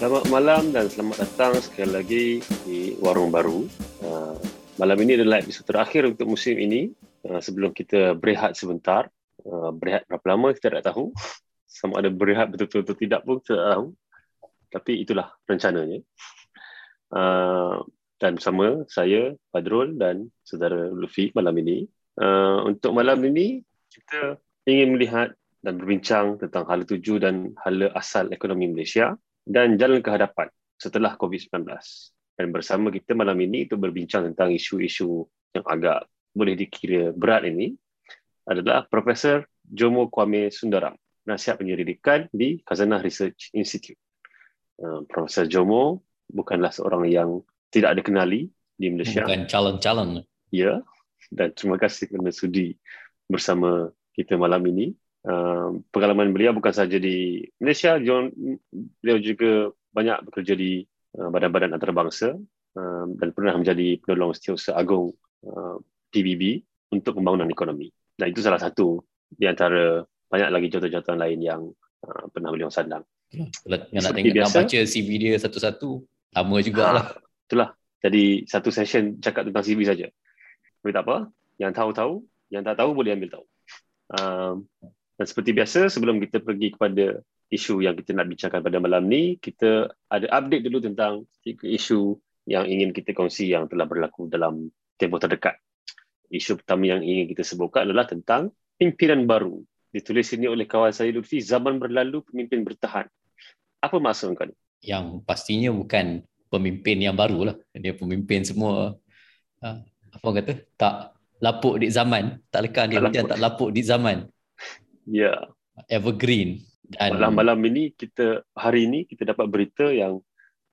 Selamat malam dan selamat datang sekali lagi di Warung Baru. Uh, malam ini adalah episod terakhir untuk musim ini. Uh, sebelum kita berehat sebentar. Uh, berehat berapa lama kita tak tahu. Sama ada berehat betul-betul atau tidak pun kita tak tahu. Tapi itulah rencananya. Uh, dan bersama saya, Padrul dan saudara Luffy malam ini. Uh, untuk malam ini, kita ingin melihat dan berbincang tentang hala tuju dan hala asal ekonomi Malaysia dan jalan ke hadapan setelah COVID-19. Dan bersama kita malam ini untuk berbincang tentang isu-isu yang agak boleh dikira berat ini adalah Profesor Jomo Kwame Sundaram, nasihat penyelidikan di Khazanah Research Institute. Uh, Profesor Jomo bukanlah seorang yang tidak ada kenali di Malaysia. Bukan calon-calon. Ya, dan terima kasih kerana sudi bersama kita malam ini. Uh, pengalaman beliau bukan saja di Malaysia, John, beliau juga banyak bekerja di uh, badan-badan antarabangsa uh, dan pernah menjadi penolong setiausaha agung uh, PBB untuk pembangunan ekonomi. Dan itu salah satu di antara banyak lagi jawatan-jawatan lain yang uh, pernah beliau sandang. Kalau nak tengok biasa, nak baca CV dia satu-satu, lama jugalah. Ha, itulah. Jadi satu session cakap tentang CV saja. Tapi tak apa. Yang tahu-tahu, yang tak tahu boleh ambil tahu. Um, dan seperti biasa, sebelum kita pergi kepada isu yang kita nak bincangkan pada malam ni, kita ada update dulu tentang isu yang ingin kita kongsi yang telah berlaku dalam tempoh terdekat. Isu pertama yang ingin kita sebutkan adalah tentang pimpinan baru. Ditulis ini oleh kawan saya Lutfi, zaman berlalu pemimpin bertahan. Apa maksud kau ni? Yang pastinya bukan pemimpin yang baru lah. Dia pemimpin semua, uh, apa kata, tak lapuk di zaman. Tak lekan dia tak lapuk. tak lapuk di zaman. Ya. Yeah. Evergreen. Dan malam-malam ini kita hari ini kita dapat berita yang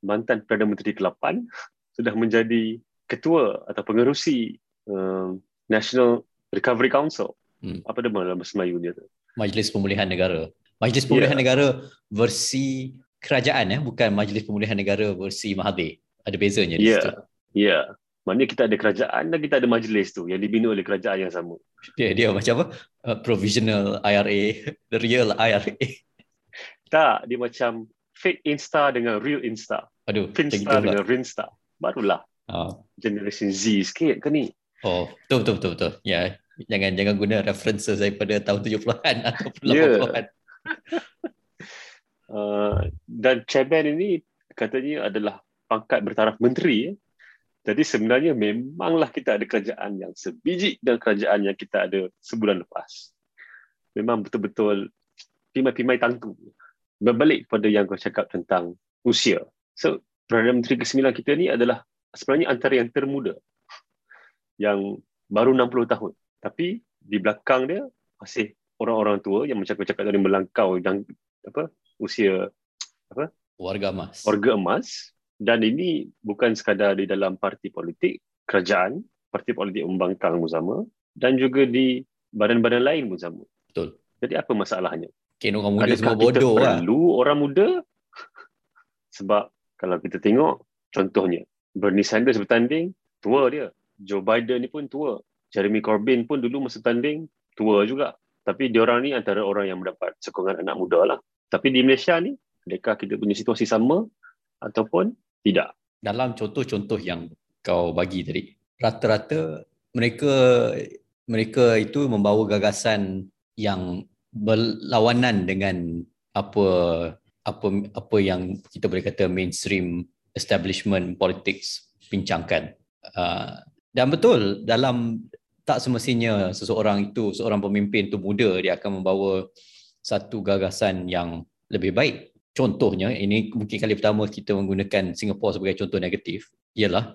mantan Perdana Menteri ke-8 sudah menjadi ketua atau pengerusi um, National Recovery Council. Hmm. Apa nama dalam bahasa Melayu dia tu? Majlis Pemulihan Negara. Majlis Pemulihan yeah. Negara versi kerajaan ya, bukan Majlis Pemulihan Negara versi Mahathir. Ada bezanya di yeah. situ. Ya. Yeah. Maknanya kita ada kerajaan dan kita ada majlis tu yang dibina oleh kerajaan yang sama. Dia dia macam apa? Uh, provisional IRA, the real IRA. Tak, dia macam fake Insta dengan real Insta. Aduh, Finsta dengan Rinsta. Barulah. Oh. Generation Z sikit ke ni? Oh, betul betul betul betul. Ya, jangan jangan guna references daripada tahun 70-an ataupun 80-an. uh, dan chairman ini katanya adalah pangkat bertaraf menteri eh. Jadi sebenarnya memanglah kita ada kerajaan yang sebiji dan kerajaan yang kita ada sebulan lepas. Memang betul-betul pimai-pimai tangku. Berbalik kepada yang kau cakap tentang usia. So, Perdana Menteri ke-9 kita ni adalah sebenarnya antara yang termuda. Yang baru 60 tahun. Tapi di belakang dia masih orang-orang tua yang macam kau cakap tadi melangkau yang apa usia apa warga emas. Warga emas dan ini bukan sekadar di dalam parti politik kerajaan, parti politik membangkang bersama dan juga di badan-badan lain bersama. Betul. Jadi apa masalahnya? Mungkin orang muda Adakah semua bodoh kita lah. perlu orang muda? Sebab kalau kita tengok contohnya Bernie Sanders bertanding, tua dia. Joe Biden ni pun tua. Jeremy Corbyn pun dulu masa tanding, tua juga. Tapi diorang ni antara orang yang mendapat sokongan anak muda lah. Tapi di Malaysia ni, adakah kita punya situasi sama ataupun tidak. Dalam contoh-contoh yang kau bagi tadi, rata-rata mereka mereka itu membawa gagasan yang berlawanan dengan apa apa apa yang kita boleh kata mainstream establishment politics bincangkan. Uh, dan betul dalam tak semestinya seseorang itu seorang pemimpin itu muda dia akan membawa satu gagasan yang lebih baik contohnya ini mungkin kali pertama kita menggunakan Singapura sebagai contoh negatif. Ialah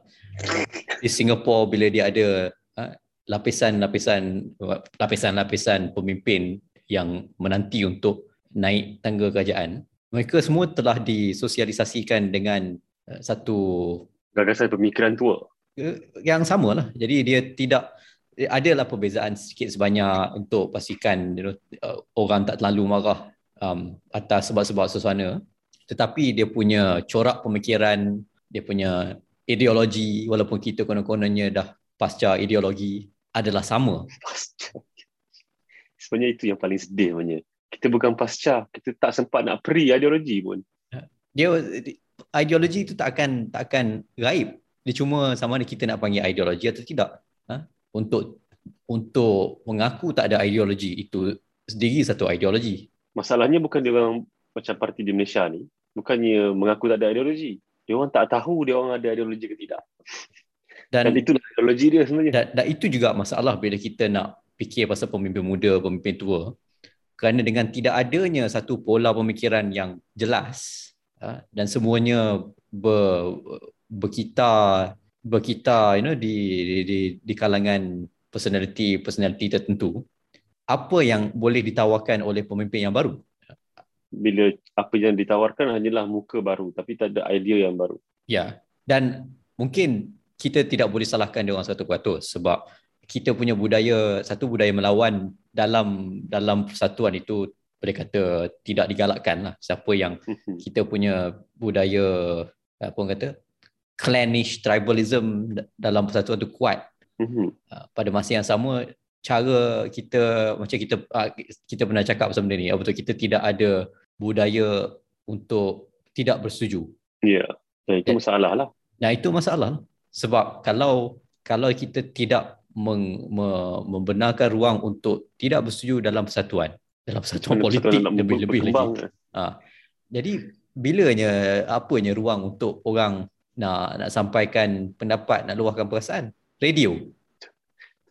di Singapura bila dia ada ha, lapisan-lapisan lapisan-lapisan pemimpin yang menanti untuk naik tangga kerajaan mereka semua telah disosialisasikan dengan uh, satu gagasan pemikiran tua. Yang sama lah jadi dia tidak adalah perbezaan sedikit sebanyak untuk pastikan you know, uh, orang tak terlalu marah um, atas sebab-sebab suasana tetapi dia punya corak pemikiran dia punya ideologi walaupun kita konon-kononnya dah pasca ideologi adalah sama pasca sebenarnya itu yang paling sedih sebenarnya kita bukan pasca kita tak sempat nak pre ideologi pun dia ideologi itu tak akan tak akan gaib. Dia cuma sama ada kita nak panggil ideologi atau tidak. Ha? Untuk untuk mengaku tak ada ideologi itu sendiri satu ideologi. Masalahnya bukan dia orang macam parti di Malaysia ni, bukannya mengaku tak ada ideologi. Dia orang tak tahu dia orang ada ideologi ke tidak. Dan, dan itulah ideologi dia sebenarnya. Dan, dan itu juga masalah bila kita nak fikir pasal pemimpin muda, pemimpin tua kerana dengan tidak adanya satu pola pemikiran yang jelas ha, dan semuanya ber, berkita berkita you know di di di, di kalangan personality personality tertentu apa yang boleh ditawarkan oleh pemimpin yang baru? Bila apa yang ditawarkan hanyalah muka baru tapi tak ada idea yang baru. Ya. Dan mungkin kita tidak boleh salahkan dia orang satu peratus sebab kita punya budaya satu budaya melawan dalam dalam persatuan itu boleh kata tidak digalakkan lah. Siapa yang kita punya budaya apa orang kata clannish tribalism dalam persatuan itu kuat. Ah, pada masa yang sama cara kita macam kita ah, kita pernah cakap pasal benda ni betul kita tidak ada budaya untuk tidak bersetuju ya yeah. itu masalah lah nah itu masalah sebab kalau kalau kita tidak meng, me, membenarkan ruang untuk tidak bersetuju dalam persatuan dalam persatuan politik lebih-lebih lagi. Ha. Jadi bilanya apanya ruang untuk orang nak nak sampaikan pendapat, nak luahkan perasaan? Radio.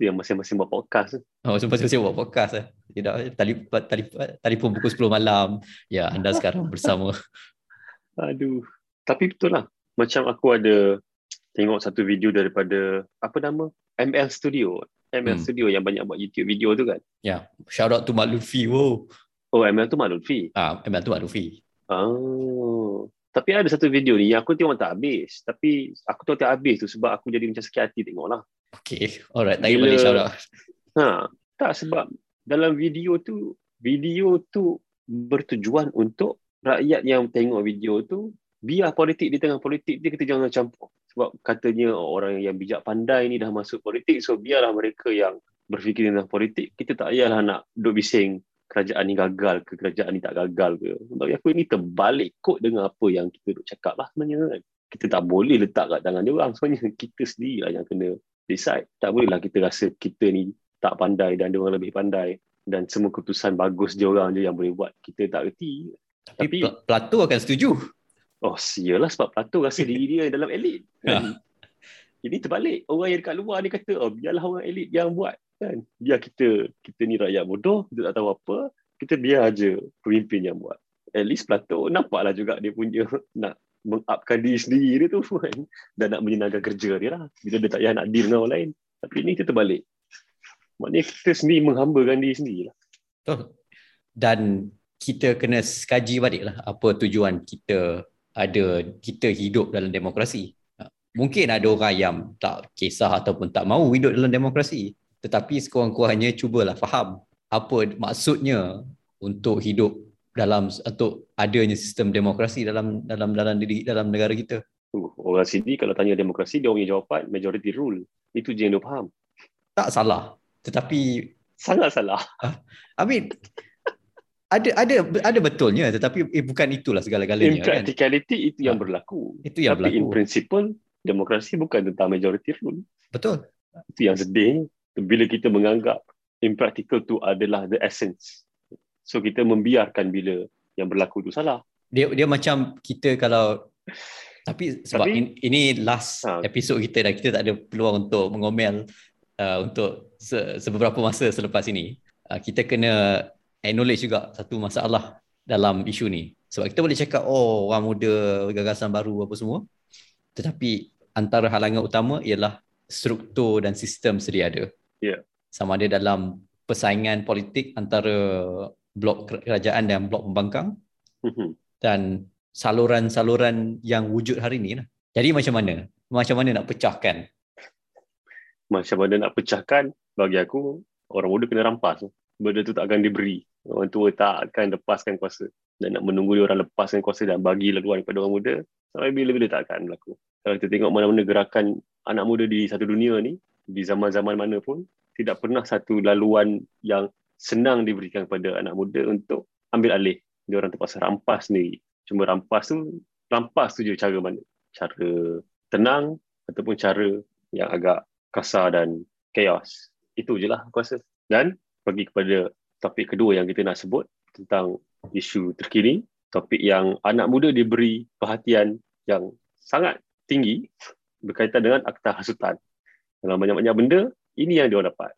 Itu yang masing-masing buat podcast. Oh, masing-masing buat podcast. Eh. Tidak, tali, tali, telefon pukul 10 malam. Ya, anda sekarang bersama. Aduh. Tapi betul lah. Macam aku ada tengok satu video daripada apa nama ML Studio. ML hmm. Studio yang banyak buat YouTube video tu kan. Ya, yeah. shout out to Mak Luffy. Wow. Oh, ML tu Mak. Ah, ML tu Mak Luffy. Oh. Tapi ada satu video ni yang aku tengok tak habis. Tapi aku tengok tak habis tu sebab aku jadi macam sakit hati tengok lah. Okay, alright. Thank you shout out. Ha, tak sebab dalam video tu, video tu bertujuan untuk rakyat yang tengok video tu biar politik di tengah politik dia kita jangan campur sebab katanya orang yang bijak pandai ni dah masuk politik so biarlah mereka yang berfikir tentang politik kita tak payahlah nak duduk bising kerajaan ni gagal ke kerajaan ni tak gagal ke bagi aku ini terbalik kot dengan apa yang kita duk cakap lah sebenarnya kan kita tak boleh letak kat tangan dia orang sebenarnya kita sendirilah yang kena decide tak bolehlah kita rasa kita ni tak pandai dan dia orang lebih pandai dan semua keputusan bagus dia orang je yang boleh buat kita tak reti tapi, tapi Plato akan setuju Oh sialah sebab Plato rasa diri dia dalam elit. Kan? Ini terbalik. Orang yang dekat luar ni kata, oh biarlah orang elit yang buat. Kan? Biar kita, kita ni rakyat bodoh, kita tak tahu apa, kita biar aja pemimpin yang buat. At least Plato nampaklah juga dia punya nak mengupkan diri sendiri dia tu kan. Dan nak menyenangkan kerja dia lah. Bila dia tak payah nak deal dengan orang lain. Tapi ini kita terbalik. Maknanya kita sendiri menghambakan diri sendiri lah. Dan kita kena kaji balik lah apa tujuan kita ada kita hidup dalam demokrasi. Mungkin ada orang yang tak kisah ataupun tak mahu hidup dalam demokrasi. Tetapi sekurang-kurangnya cubalah faham apa maksudnya untuk hidup dalam untuk adanya sistem demokrasi dalam dalam dalam diri dalam negara kita. Uh, orang sini kalau tanya demokrasi dia punya jawapan majority rule. Itu je yang dia faham. Tak salah. Tetapi sangat salah. I mean ada ada ada betulnya tetapi eh, bukan itulah segala-galanya in kan? practicality kan? itu yang ha. berlaku itu yang tapi berlaku. in principle demokrasi bukan tentang majority rule betul itu yang sedih bila kita menganggap impractical tu adalah the essence so kita membiarkan bila yang berlaku itu salah dia dia macam kita kalau tapi sebab tapi, in, ini last ha. episode kita dan kita tak ada peluang untuk mengomel uh, untuk se, sebeberapa masa selepas ini uh, kita kena acknowledge juga satu masalah dalam isu ni. Sebab kita boleh cakap, oh orang muda, gagasan baru apa semua. Tetapi antara halangan utama ialah struktur dan sistem sedia ada. Yeah. Sama ada dalam persaingan politik antara blok kerajaan dan blok pembangkang. Mm-hmm. Dan saluran-saluran yang wujud hari ini. Lah. Jadi macam mana? Macam mana nak pecahkan? Macam mana nak pecahkan? Bagi aku, orang muda kena rampas. Benda tu tak akan diberi orang tua tak akan lepaskan kuasa dan nak menunggu orang lepaskan kuasa dan bagi laluan kepada orang muda sampai bila-bila tak akan berlaku. Kalau kita tengok mana-mana gerakan anak muda di satu dunia ni, di zaman-zaman mana pun, tidak pernah satu laluan yang senang diberikan kepada anak muda untuk ambil alih. Dia orang terpaksa rampas sendiri. Cuma rampas tu rampas tu je cara mana. Cara tenang ataupun cara yang agak kasar dan chaos. Itu je lah aku rasa. Dan pergi kepada topik kedua yang kita nak sebut tentang isu terkini. Topik yang anak muda diberi perhatian yang sangat tinggi berkaitan dengan akta hasutan. Dalam banyak-banyak benda, ini yang dia dapat.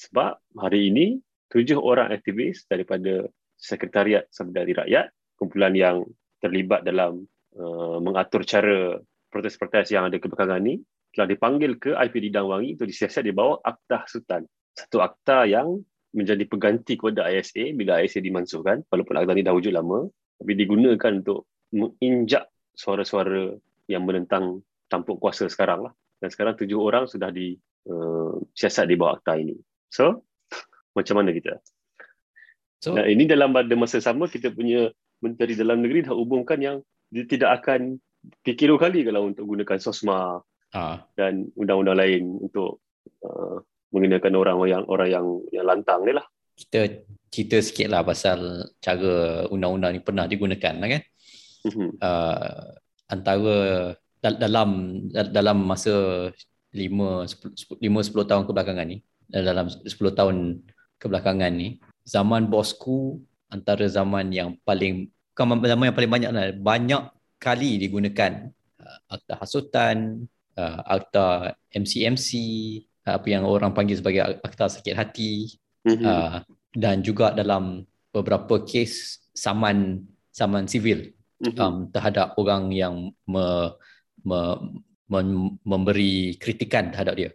Sebab hari ini, tujuh orang aktivis daripada Sekretariat Sabdari Rakyat, kumpulan yang terlibat dalam uh, mengatur cara protes-protes yang ada kebelakangan ini, telah dipanggil ke IPD Dangwangi untuk disiasat di bawah Akta Sultan. Satu akta yang menjadi pengganti kepada ISA bila ISA dimansuhkan, walaupun akta ini dah wujud lama, tapi digunakan untuk menginjak suara-suara yang menentang tampuk kuasa sekarang lah. Dan sekarang tujuh orang sudah disiasat uh, di bawah akta ini. So, macam mana kita? So, nah, ini dalam pada masa sama kita punya Menteri Dalam Negeri dah umumkan yang dia tidak akan fikir dua kali kalau untuk gunakan SOSMA ha. dan undang-undang lain untuk uh, menggunakan orang yang orang yang yang lantang ni lah. Kita cerita sikit lah pasal cara undang-undang ni pernah digunakan lah kan. Uh-huh. Uh, antara dalam dalam masa 5 10 10 tahun kebelakangan ni dalam 10 tahun kebelakangan ni zaman bosku antara zaman yang paling bukan zaman yang paling banyak lah banyak kali digunakan uh, akta hasutan uh, akta MCMC uh, apa yang orang panggil sebagai akta sakit hati mm-hmm. uh, dan juga dalam beberapa kes saman saman sivil mm-hmm. um, terhadap orang yang me, me, me, memberi kritikan terhadap dia.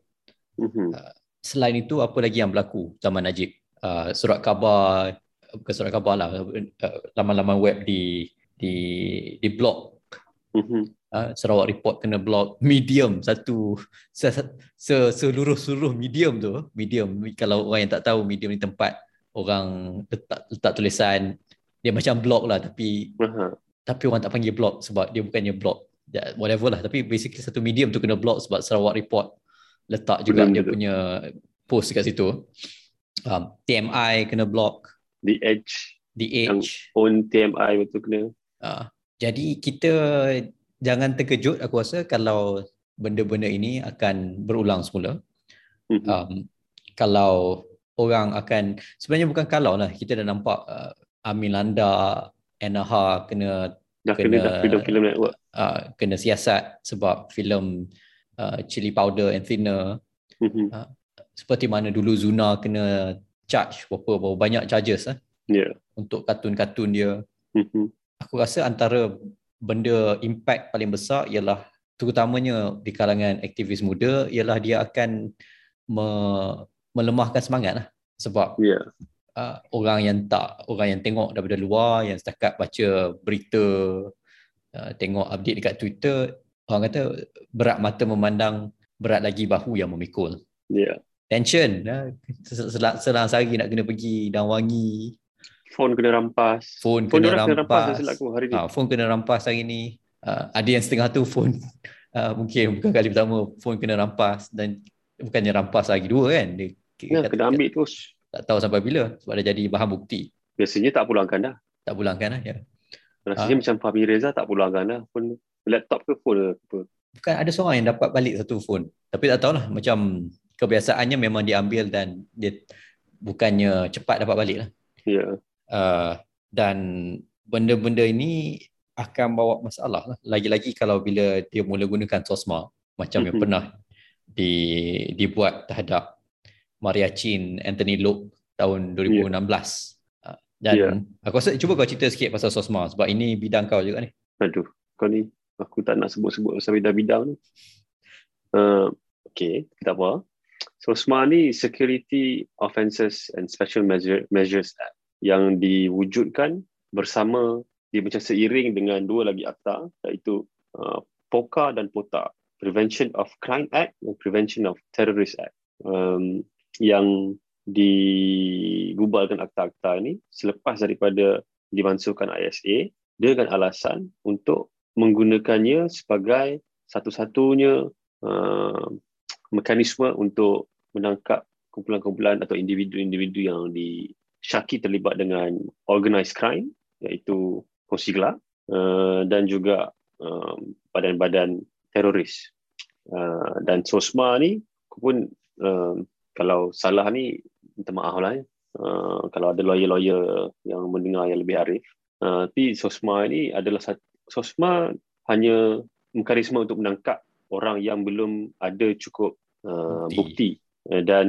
Mm-hmm. Uh, selain itu apa lagi yang berlaku zaman Najib? Uh, surat khabar bukan surat khabar lah uh, laman-laman web di di di blog Mm-hmm. Uh, Sarawak Report kena block medium satu se, se, seluruh seluruh medium tu medium kalau orang yang tak tahu medium ni tempat orang letak, letak tulisan dia macam blog lah tapi uh-huh. tapi orang tak panggil blog sebab dia bukannya blog whatever lah tapi basically satu medium tu kena block sebab Sarawak Report letak juga Benar dia punya post kat situ um, TMI kena block The Edge The Edge yang own TMI betul kena uh, jadi kita jangan terkejut aku rasa kalau benda-benda ini akan berulang semula. Mm-hmm. Um, kalau orang akan sebenarnya bukan kalau lah kita dah nampak uh, Amin Landa, Enaha kena dah kena, kena film film network. Uh, kena siasat sebab filem uh, Chili Powder and Thinner. Mm-hmm. Uh, seperti mana dulu Zuna kena charge berapa, berapa banyak charges eh, yeah. untuk kartun-kartun dia. Mm-hmm aku rasa antara benda impact paling besar ialah terutamanya di kalangan aktivis muda ialah dia akan me, melemahkan semangat lah. sebab yeah. uh, orang yang tak orang yang tengok daripada luar yang setakat baca berita uh, tengok update dekat Twitter orang kata berat mata memandang berat lagi bahu yang memikul yeah. tension uh, selang, selang sehari nak kena pergi dan wangi phone kena rampas. Phone, phone kena, rampas. kena rampas. hari ni. Ha, phone kena rampas hari ni. Uh, ada yang setengah tu phone uh, mungkin bukan kali pertama phone kena rampas dan bukannya rampas lagi dua kan. Dia, ya, kata, kena ambil terus. Tak tahu sampai bila sebab dah jadi bahan bukti. Biasanya tak pulangkan dah. Tak pulangkan dah, ya. Rasanya ha. macam Fahmi Reza tak pulangkan dah. Phone, laptop ke phone ke Bukan ada seorang yang dapat balik satu phone. Tapi tak tahulah macam kebiasaannya memang diambil dan dia bukannya cepat dapat balik lah. Ya. Uh, dan benda-benda ini akan bawa masalah lah. Lagi-lagi kalau bila dia mula gunakan sosma macam mm-hmm. yang mhm. pernah di, dibuat terhadap Maria Chin, Anthony Loke tahun 2016. Yeah. Uh, dan yeah. aku rasa cuba kau cerita sikit pasal sosma sebab ini bidang kau juga ni. Aduh, kau ni aku tak nak sebut-sebut pasal bidang-bidang ni. Uh, okay, tak apa. SOSMA ni Security Offences and Special Measures Act yang diwujudkan bersama dia macam seiring dengan dua lagi akta iaitu uh, POCA dan POTA Prevention of Crime Act dan Prevention of Terrorist Act um, yang digubalkan akta-akta ini selepas daripada dimansuhkan ISA dengan alasan untuk menggunakannya sebagai satu-satunya uh, mekanisme untuk menangkap kumpulan-kumpulan atau individu-individu yang di Syaki terlibat dengan organized crime iaitu kongsi gelap uh, dan juga uh, badan-badan teroris. Uh, dan SOSMA ni aku pun uh, kalau salah ni minta maaf lah ya. Uh, kalau ada lawyer-lawyer yang mendengar yang lebih arif. Uh, tapi SOSMA ini adalah SOSMA hanya mekanisme untuk menangkap orang yang belum ada cukup uh, bukti. bukti. Uh, dan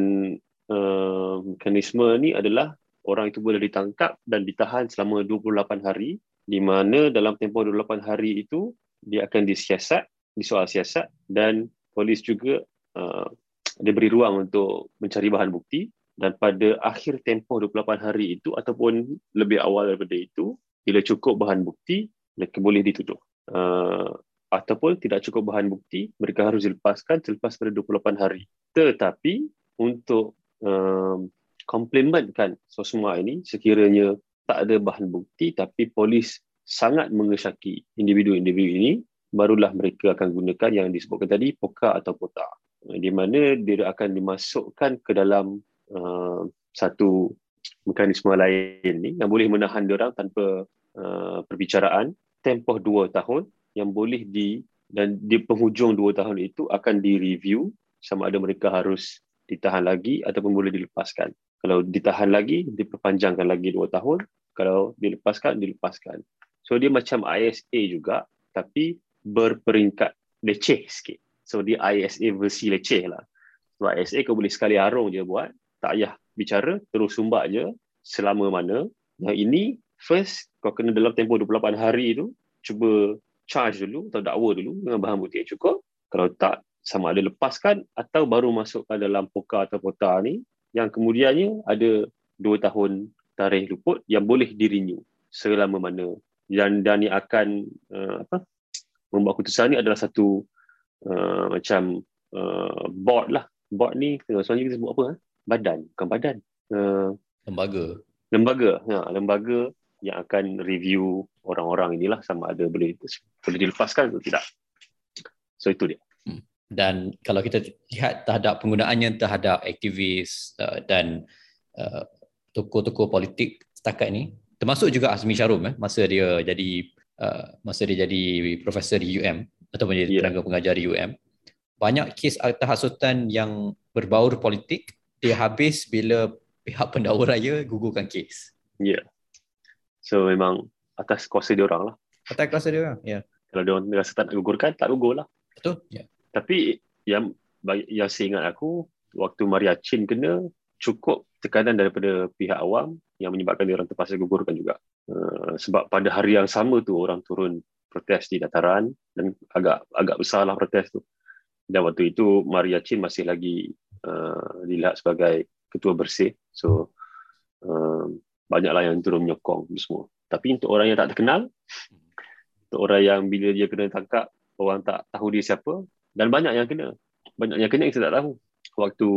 uh, mekanisme ni adalah orang itu boleh ditangkap dan ditahan selama 28 hari di mana dalam tempoh 28 hari itu dia akan disiasat, disoal siasat dan polis juga uh, diberi ruang untuk mencari bahan bukti dan pada akhir tempoh 28 hari itu ataupun lebih awal daripada itu bila cukup bahan bukti mereka boleh dituduh. Uh, ataupun tidak cukup bahan bukti mereka harus dilepaskan selepas pada 28 hari. Tetapi untuk um, komplementkan semua ini sekiranya tak ada bahan bukti tapi polis sangat mengesaki individu-individu ini barulah mereka akan gunakan yang disebutkan tadi poka atau pota. Di mana dia akan dimasukkan ke dalam uh, satu mekanisme lain ni yang boleh menahan orang tanpa uh, perbicaraan tempoh dua tahun yang boleh di dan di penghujung dua tahun itu akan direview sama ada mereka harus ditahan lagi ataupun boleh dilepaskan. Kalau ditahan lagi, diperpanjangkan lagi dua tahun. Kalau dilepaskan, dilepaskan. So dia macam ISA juga tapi berperingkat leceh sikit. So dia ISA versi leceh lah. Sebab ISA kau boleh sekali arung je buat. Tak payah bicara, terus sumbat je selama mana. Yang ini, first kau kena dalam tempoh 28 hari tu, cuba charge dulu atau dakwa dulu dengan bahan bukti yang cukup. Kalau tak, sama ada lepaskan atau baru masukkan dalam poka atau pota ni yang kemudiannya ada dua tahun tarikh luput yang boleh direnew selama mana dan dan yang akan uh, apa membuat keputusan ni adalah satu uh, macam uh, board lah. Board ni sebenarnya kita sebut apa? Eh? Badan, bukan badan. Uh, lembaga. Lembaga. Ya, lembaga yang akan review orang-orang inilah sama ada boleh boleh dilepaskan atau tidak. So itu dia. Hmm. Dan kalau kita lihat terhadap penggunaannya terhadap aktivis uh, dan uh, tokoh-tokoh politik setakat ini, termasuk juga Azmi Syarum eh, masa dia jadi uh, masa dia jadi profesor di UM ataupun jadi yeah. tenaga pengajar di UM banyak kes terhasutan yang berbaur politik dia habis bila pihak pendakwa raya gugurkan kes ya yeah. So memang atas kuasa dia orang lah atas kuasa dia orang ya yeah. kalau dia orang rasa tak nak gugurkan tak gugur lah betul ya yeah. tapi yang yang saya ingat aku waktu Maria Chin kena cukup tekanan daripada pihak awam yang menyebabkan dia orang terpaksa gugurkan juga. Uh, sebab pada hari yang sama tu orang turun protes di dataran dan agak agak besarlah protes tu. Dan waktu itu Maria Chin masih lagi uh, dilihat sebagai ketua bersih. So uh, banyaklah yang turun menyokong semua. Tapi untuk orang yang tak terkenal, untuk orang yang bila dia kena tangkap, orang tak tahu dia siapa dan banyak yang kena. Banyak yang kena yang saya tak tahu. Waktu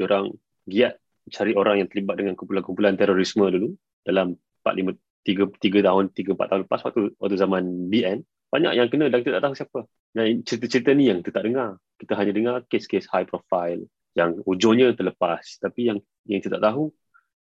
orang giat cari orang yang terlibat dengan kumpulan-kumpulan terorisme dulu dalam 4 5 3 3 tahun 3 4 tahun lepas waktu waktu zaman BN banyak yang kena dan kita tak tahu siapa. Dan cerita-cerita ni yang kita tak dengar. Kita hanya dengar kes-kes high profile yang ujungnya terlepas. Tapi yang yang kita tak tahu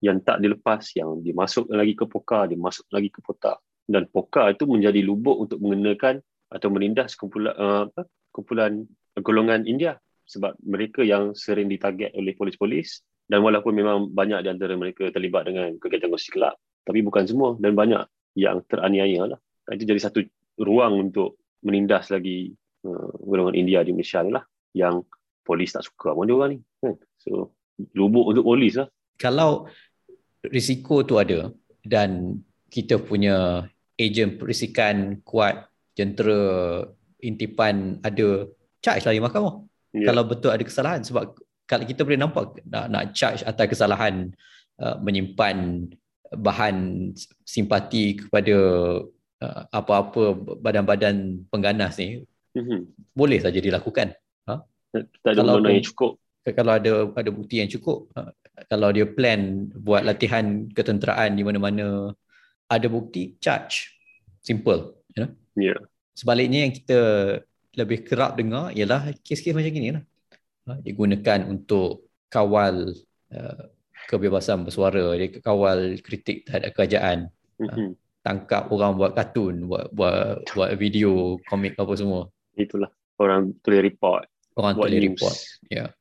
yang tak dilepas yang dimasuk lagi ke poka, dimasuk lagi ke pota. Dan poka itu menjadi lubuk untuk mengenakan atau menindas kumpulan uh, apa? kumpulan golongan India sebab mereka yang sering ditarget oleh polis-polis dan walaupun memang banyak di antara mereka terlibat dengan kegiatan kongsi kelab tapi bukan semua dan banyak yang teraniaya lah itu jadi satu ruang untuk menindas lagi uh, golongan India di Malaysia ni lah yang polis tak suka pun dia orang ni kan? so lubuk untuk polis lah kalau risiko tu ada dan kita punya ejen perisikan kuat jentera intipan ada charge lah di mahkamah yeah. kalau betul ada kesalahan sebab kalau kita boleh nampak nak, nak charge atas kesalahan uh, menyimpan bahan simpati kepada uh, apa-apa badan-badan pengganas ni mm-hmm. boleh saja dilakukan ha? tak ada kalau yang cukup kalau ada ada bukti yang cukup uh, kalau dia plan buat latihan ketenteraan di mana-mana ada bukti charge simple you know? yeah. sebaliknya yang kita lebih kerap dengar ialah kes-kes macam ni lah Ha, digunakan untuk kawal uh, kebebasan bersuara, dia kawal kritik terhadap kerajaan. Mm-hmm. tangkap orang buat kartun, buat buat buat video, komik apa semua. Itulah orang tulis report, Orang buat tulis news. report. Ya.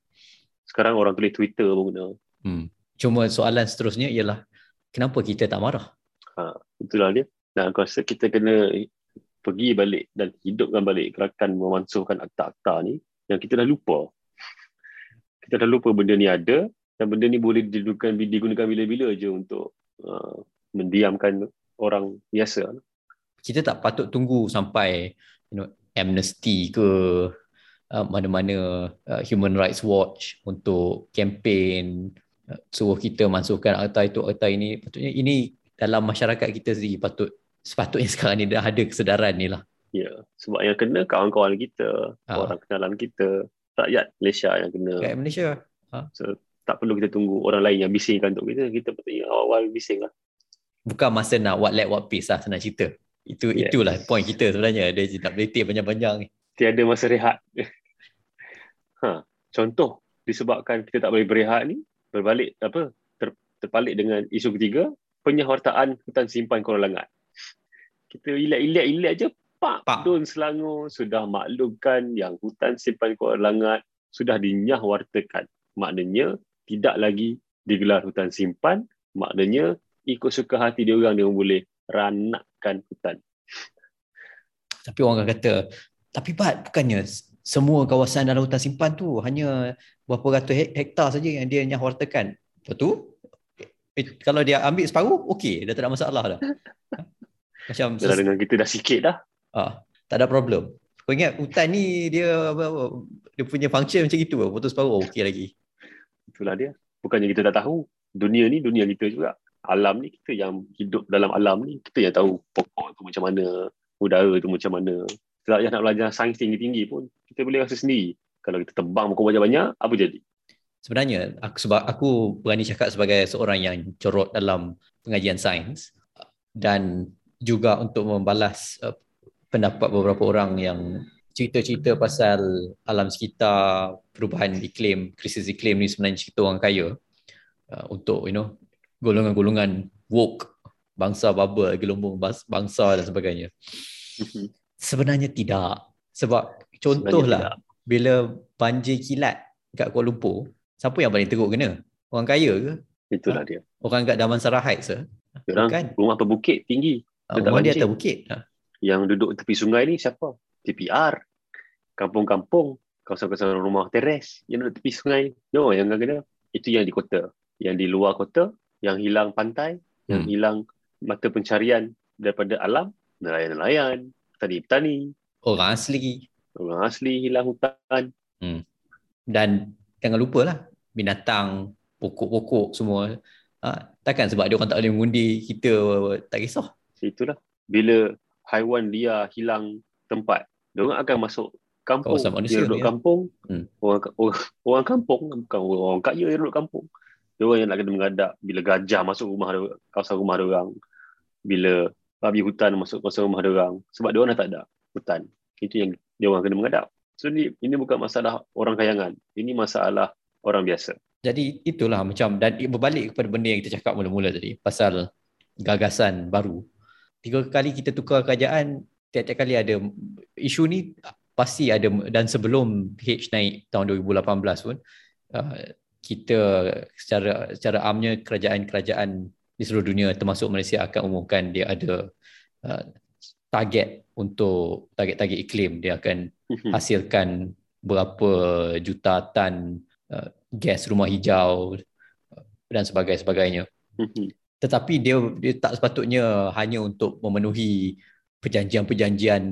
Sekarang orang tulis Twitter pun guna. Hmm. Cuma soalan seterusnya ialah kenapa kita tak marah? Ha, itulah dia. Dan aku rasa kita kena pergi balik dan hidupkan balik gerakan memansuhkan akta-akta ni yang kita dah lupa. Kita dah lupa benda ni ada dan benda ni boleh digunakan, digunakan bila-bila je untuk uh, mendiamkan orang biasa. Kita tak patut tunggu sampai you know amnesty ke uh, mana-mana uh, Human Rights Watch untuk kempen suruh kita masukkan akta itu akta ini patutnya ini dalam masyarakat kita sendiri patut sepatutnya sekarang ni dah ada kesedaran ni lah Ya, sebab yang kena kawan-kawan kita, Ah. orang kenalan kita, rakyat Malaysia yang kena. kat Malaysia So, tak perlu kita tunggu orang lain yang bisingkan untuk kita. Kita patutnya awal-awal bising lah. bukan masa nak what let what peace lah senang cerita itu Yes. itulah point kita sebenarnya dia tak boleh panjang-panjang ni Tiada masa rehat. ha, contoh disebabkan kita tak boleh berehat ni, berbalik apa ter, terpalit dengan isu ketiga, penyawartaan hutan simpan Kuala Langat. Kita ilat-ilat-ilat je, pak, Pak. Dun Selangor sudah maklumkan yang hutan simpan Kuala Langat sudah dinyahwartakan. Maknanya tidak lagi digelar hutan simpan, maknanya ikut suka hati dia orang dia boleh ranakkan hutan. tapi orang akan kata tapi Pat bukannya semua kawasan dalam hutan simpan tu hanya berapa ratus hek- hektar saja yang dia nyahwartakan betul eh, kalau dia ambil separuh okey dah tak ada masalah dah macam Dah dengan kita dah sikit dah. ah, tak ada problem kau ingat hutan ni dia dia punya function macam itu potong separuh okey lagi Itulah dia. Bukannya kita tak tahu. Dunia ni dunia kita juga. Alam ni kita yang hidup dalam alam ni. Kita yang tahu pokok tu macam mana. Udara tu macam mana. Tak payah nak belajar sains tinggi-tinggi pun. Kita boleh rasa sendiri. Kalau kita tebang pokok banyak-banyak, apa jadi? sebenarnya aku sebab aku berani cakap sebagai seorang yang corot dalam pengajian sains dan juga untuk membalas uh, pendapat beberapa orang yang cerita-cerita pasal alam sekitar, perubahan iklim, krisis iklim ni sebenarnya cerita orang kaya uh, untuk you know golongan-golongan woke, bangsa bubble, gelombang bangsa dan sebagainya. Sebenarnya tidak. Sebab contohlah bila banjir kilat kat Kuala Lumpur, siapa yang paling teruk kena? Orang kaya ke? Itulah dia. Orang kat Damansara Heights ke? Orang Bukan. rumah berbukit tinggi. Ah, Dia tak Orang di banjir. atas bukit. Ah, Yang duduk tepi sungai ni siapa? TPR. Kampung-kampung. Kawasan-kawasan rumah teres. Yang duduk tepi sungai. No, yang akan kena. Itu yang di kota. Yang di luar kota. Yang hilang pantai. Yang Hmm. hilang mata pencarian daripada alam. Nelayan-nelayan. Petani-petani. Orang asli. Orang asli hilang hutan. Dan jangan lupa lah binatang, pokok-pokok semua. Ah, takkan sebab dia orang tak boleh mengundi, kita tak kisah. Itulah. Bila haiwan liar hilang tempat. Diorang akan masuk kampung. Kawasan manusia, Dia duduk ya. kampung. Hmm. Orang, orang, orang kampung. Bukan orang kaya yang duduk kampung. Diorang yang nak kena mengadap. Bila gajah masuk rumah dia, kawasan rumah diorang. Bila babi hutan masuk kawasan rumah diorang. Sebab diorang dah tak ada hutan. Itu yang diorang kena mengadap. So ni, ini bukan masalah orang kayangan. Ini masalah orang biasa. Jadi itulah macam dan berbalik kepada benda yang kita cakap mula-mula tadi pasal gagasan baru. Tiga kali kita tukar kerajaan, tiap-tiap kali ada isu ni pasti ada dan sebelum H naik tahun 2018 pun uh, kita secara secara amnya kerajaan-kerajaan di seluruh dunia termasuk Malaysia akan umumkan dia ada uh, target untuk target-target iklim. Dia akan hasilkan berapa juta tan uh, gas rumah hijau uh, dan sebagainya tetapi dia dia tak sepatutnya hanya untuk memenuhi perjanjian-perjanjian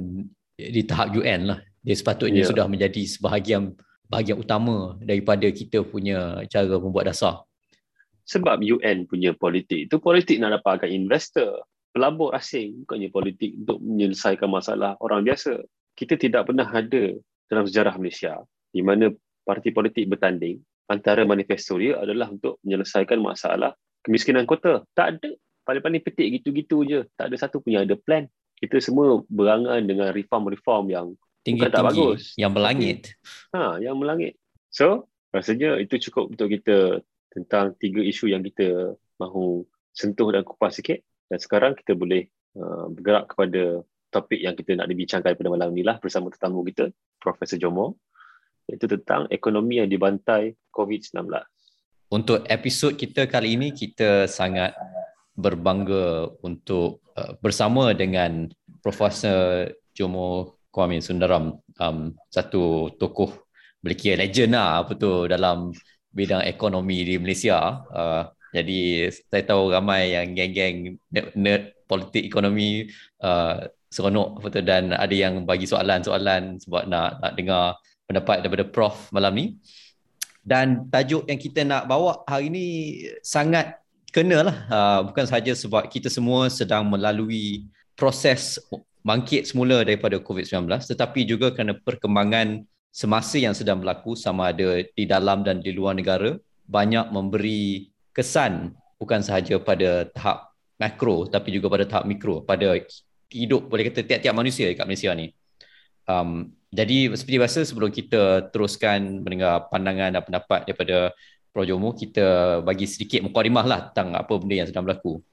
di tahap UN lah. Dia sepatutnya Ya. sudah menjadi sebahagian bahagian utama daripada kita punya cara membuat dasar Sebab UN punya politik itu politik nak dapatkan investor, pelabur asing, bukannya politik untuk menyelesaikan masalah orang biasa. Kita tidak pernah ada dalam sejarah Malaysia di mana parti politik bertanding antara manifesto dia adalah untuk menyelesaikan masalah kemiskinan kota. Tak ada. Paling-paling petik gitu-gitu je. Tak ada satu punya ada plan. Kita semua berangan dengan reform-reform yang Bukan tak tinggi-tinggi bagus. yang berlangit ha, yang melangit. So, rasanya itu cukup untuk kita tentang tiga isu yang kita mahu sentuh dan kupas sikit. Dan sekarang kita boleh uh, bergerak kepada topik yang kita nak dibincangkan pada malam ni lah bersama tetamu kita, Profesor Jomo, iaitu tentang ekonomi yang dibantai COVID-19. Untuk episod kita kali ini, kita sangat berbangga untuk uh, bersama dengan Profesor Jomo Kwame Sundaram, um, satu tokoh boleh kira legend lah apa tu dalam bidang ekonomi di Malaysia. Uh, jadi saya tahu ramai yang geng-geng nerd politik ekonomi uh, seronok tu dan ada yang bagi soalan-soalan sebab nak nak dengar pendapat daripada prof malam ni. Dan tajuk yang kita nak bawa hari ini sangat kena lah. Uh, bukan sahaja sebab kita semua sedang melalui proses bangkit semula daripada COVID-19 tetapi juga kerana perkembangan semasa yang sedang berlaku sama ada di dalam dan di luar negara banyak memberi kesan bukan sahaja pada tahap makro tapi juga pada tahap mikro pada hidup boleh kata tiap-tiap manusia dekat Malaysia ni. Um, jadi seperti biasa sebelum kita teruskan mendengar pandangan dan pendapat daripada Prof Jomo kita bagi sedikit mukadimah lah tentang apa benda yang sedang berlaku.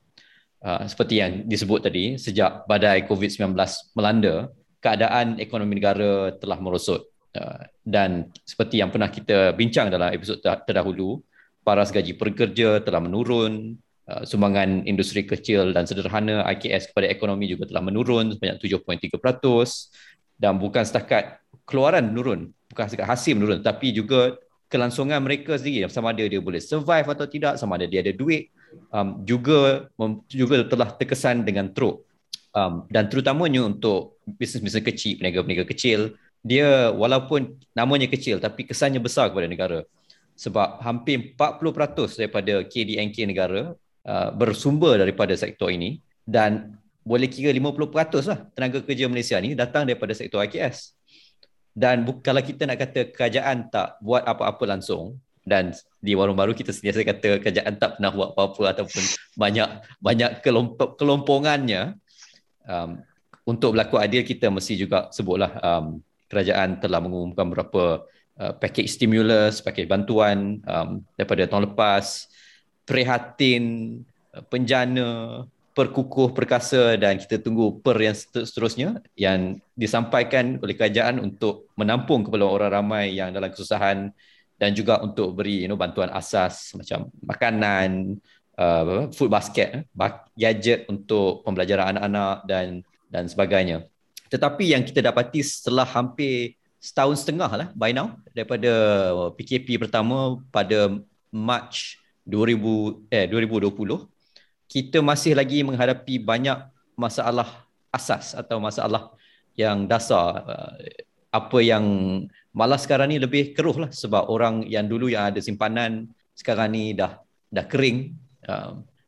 Uh, seperti yang disebut tadi sejak badai COVID-19 melanda keadaan ekonomi negara telah merosot dan seperti yang pernah kita bincang dalam episod terdahulu paras gaji pekerja telah menurun, uh, sumbangan industri kecil dan sederhana IKS kepada ekonomi juga telah menurun sebanyak 7.3% dan bukan setakat keluaran menurun, bukan setakat hasil menurun tapi juga kelangsungan mereka sendiri sama ada dia boleh survive atau tidak, sama ada dia ada duit um, juga juga telah terkesan dengan teruk. Um, dan terutamanya untuk bisnes-bisnes kecil, peniaga-peniaga kecil, dia walaupun namanya kecil tapi kesannya besar kepada negara sebab hampir 40% daripada KDNK negara uh, bersumber daripada sektor ini dan boleh kira 50% lah tenaga kerja Malaysia ni datang daripada sektor IKS. Dan kalau kita nak kata kerajaan tak buat apa-apa langsung dan di warung baru kita sentiasa kata kerajaan tak pernah buat apa-apa ataupun banyak banyak kelompok kelompongannya um, untuk berlaku adil kita mesti juga sebutlah um, kerajaan telah mengumumkan beberapa uh, package stimulus, package bantuan um, daripada tahun lepas, prihatin, uh, penjana, perkukuh perkasa dan kita tunggu per yang seterusnya yang disampaikan oleh kerajaan untuk menampung kepada orang ramai yang dalam kesusahan dan juga untuk beri you know, bantuan asas macam makanan, uh, food basket, eh, gadget untuk pembelajaran anak-anak dan dan sebagainya. Tetapi yang kita dapati setelah hampir setahun setengah lah by now daripada PKP pertama pada March 2000 eh 2020 kita masih lagi menghadapi banyak masalah asas atau masalah yang dasar apa yang malah sekarang ni lebih keruh lah sebab orang yang dulu yang ada simpanan sekarang ni dah dah kering.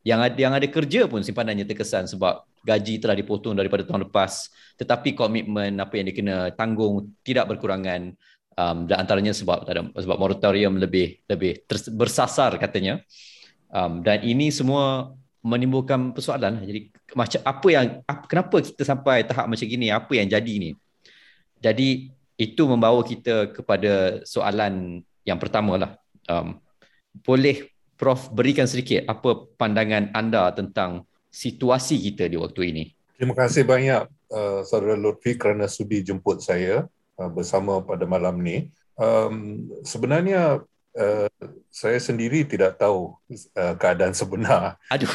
Yang ada yang ada kerja pun simpanannya terkesan sebab gaji telah dipotong daripada tahun lepas. Tetapi komitmen apa yang dia kena tanggung tidak berkurangan um, dan antaranya sebab ada sebab moratorium lebih lebih bersasar katanya. Um, dan ini semua menimbulkan persoalan. Jadi macam apa yang apa, kenapa kita sampai tahap macam gini? Apa yang jadi ni? Jadi itu membawa kita kepada soalan yang pertama lah um, boleh Prof berikan sedikit apa pandangan anda tentang situasi kita di waktu ini. Terima kasih banyak uh, saudara Lutfi kerana sudi jemput saya uh, bersama pada malam ini. Um, sebenarnya uh, saya sendiri tidak tahu uh, keadaan sebenar. Aduh.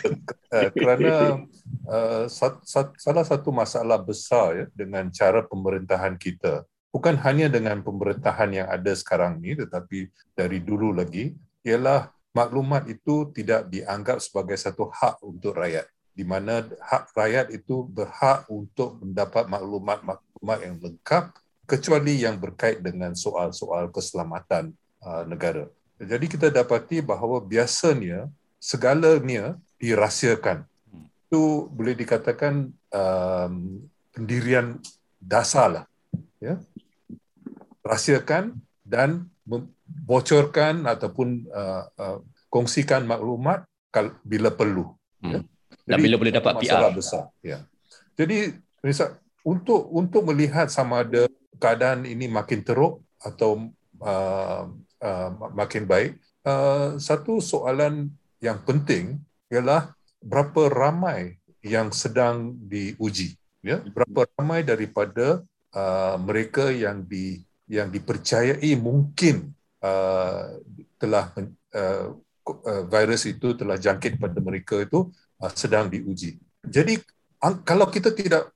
uh, kerana uh, sat, sat, salah satu masalah besar ya, dengan cara pemerintahan kita bukan hanya dengan pemerintahan yang ada sekarang ni tetapi dari dulu lagi ialah maklumat itu tidak dianggap sebagai satu hak untuk rakyat di mana hak rakyat itu berhak untuk mendapat maklumat-maklumat yang lengkap kecuali yang berkait dengan soal-soal keselamatan uh, negara. Jadi kita dapati bahawa biasanya segalanya dirahsiakan. Itu boleh dikatakan um, pendirian dasar lah. Ya? Rahsiakan dan bocorkan ataupun uh, uh, kongsikan maklumat bila perlu. Hmm. Ya. Dan bila boleh dapat PR. besar. Ya. Jadi misal, untuk untuk melihat sama ada keadaan ini makin teruk atau uh, uh, makin baik, uh, satu soalan yang penting ialah berapa ramai yang sedang diuji ya berapa ramai daripada uh, mereka yang di yang dipercayai mungkin uh, telah uh, uh, virus itu telah jangkit pada mereka itu uh, sedang diuji jadi ang- kalau kita tidak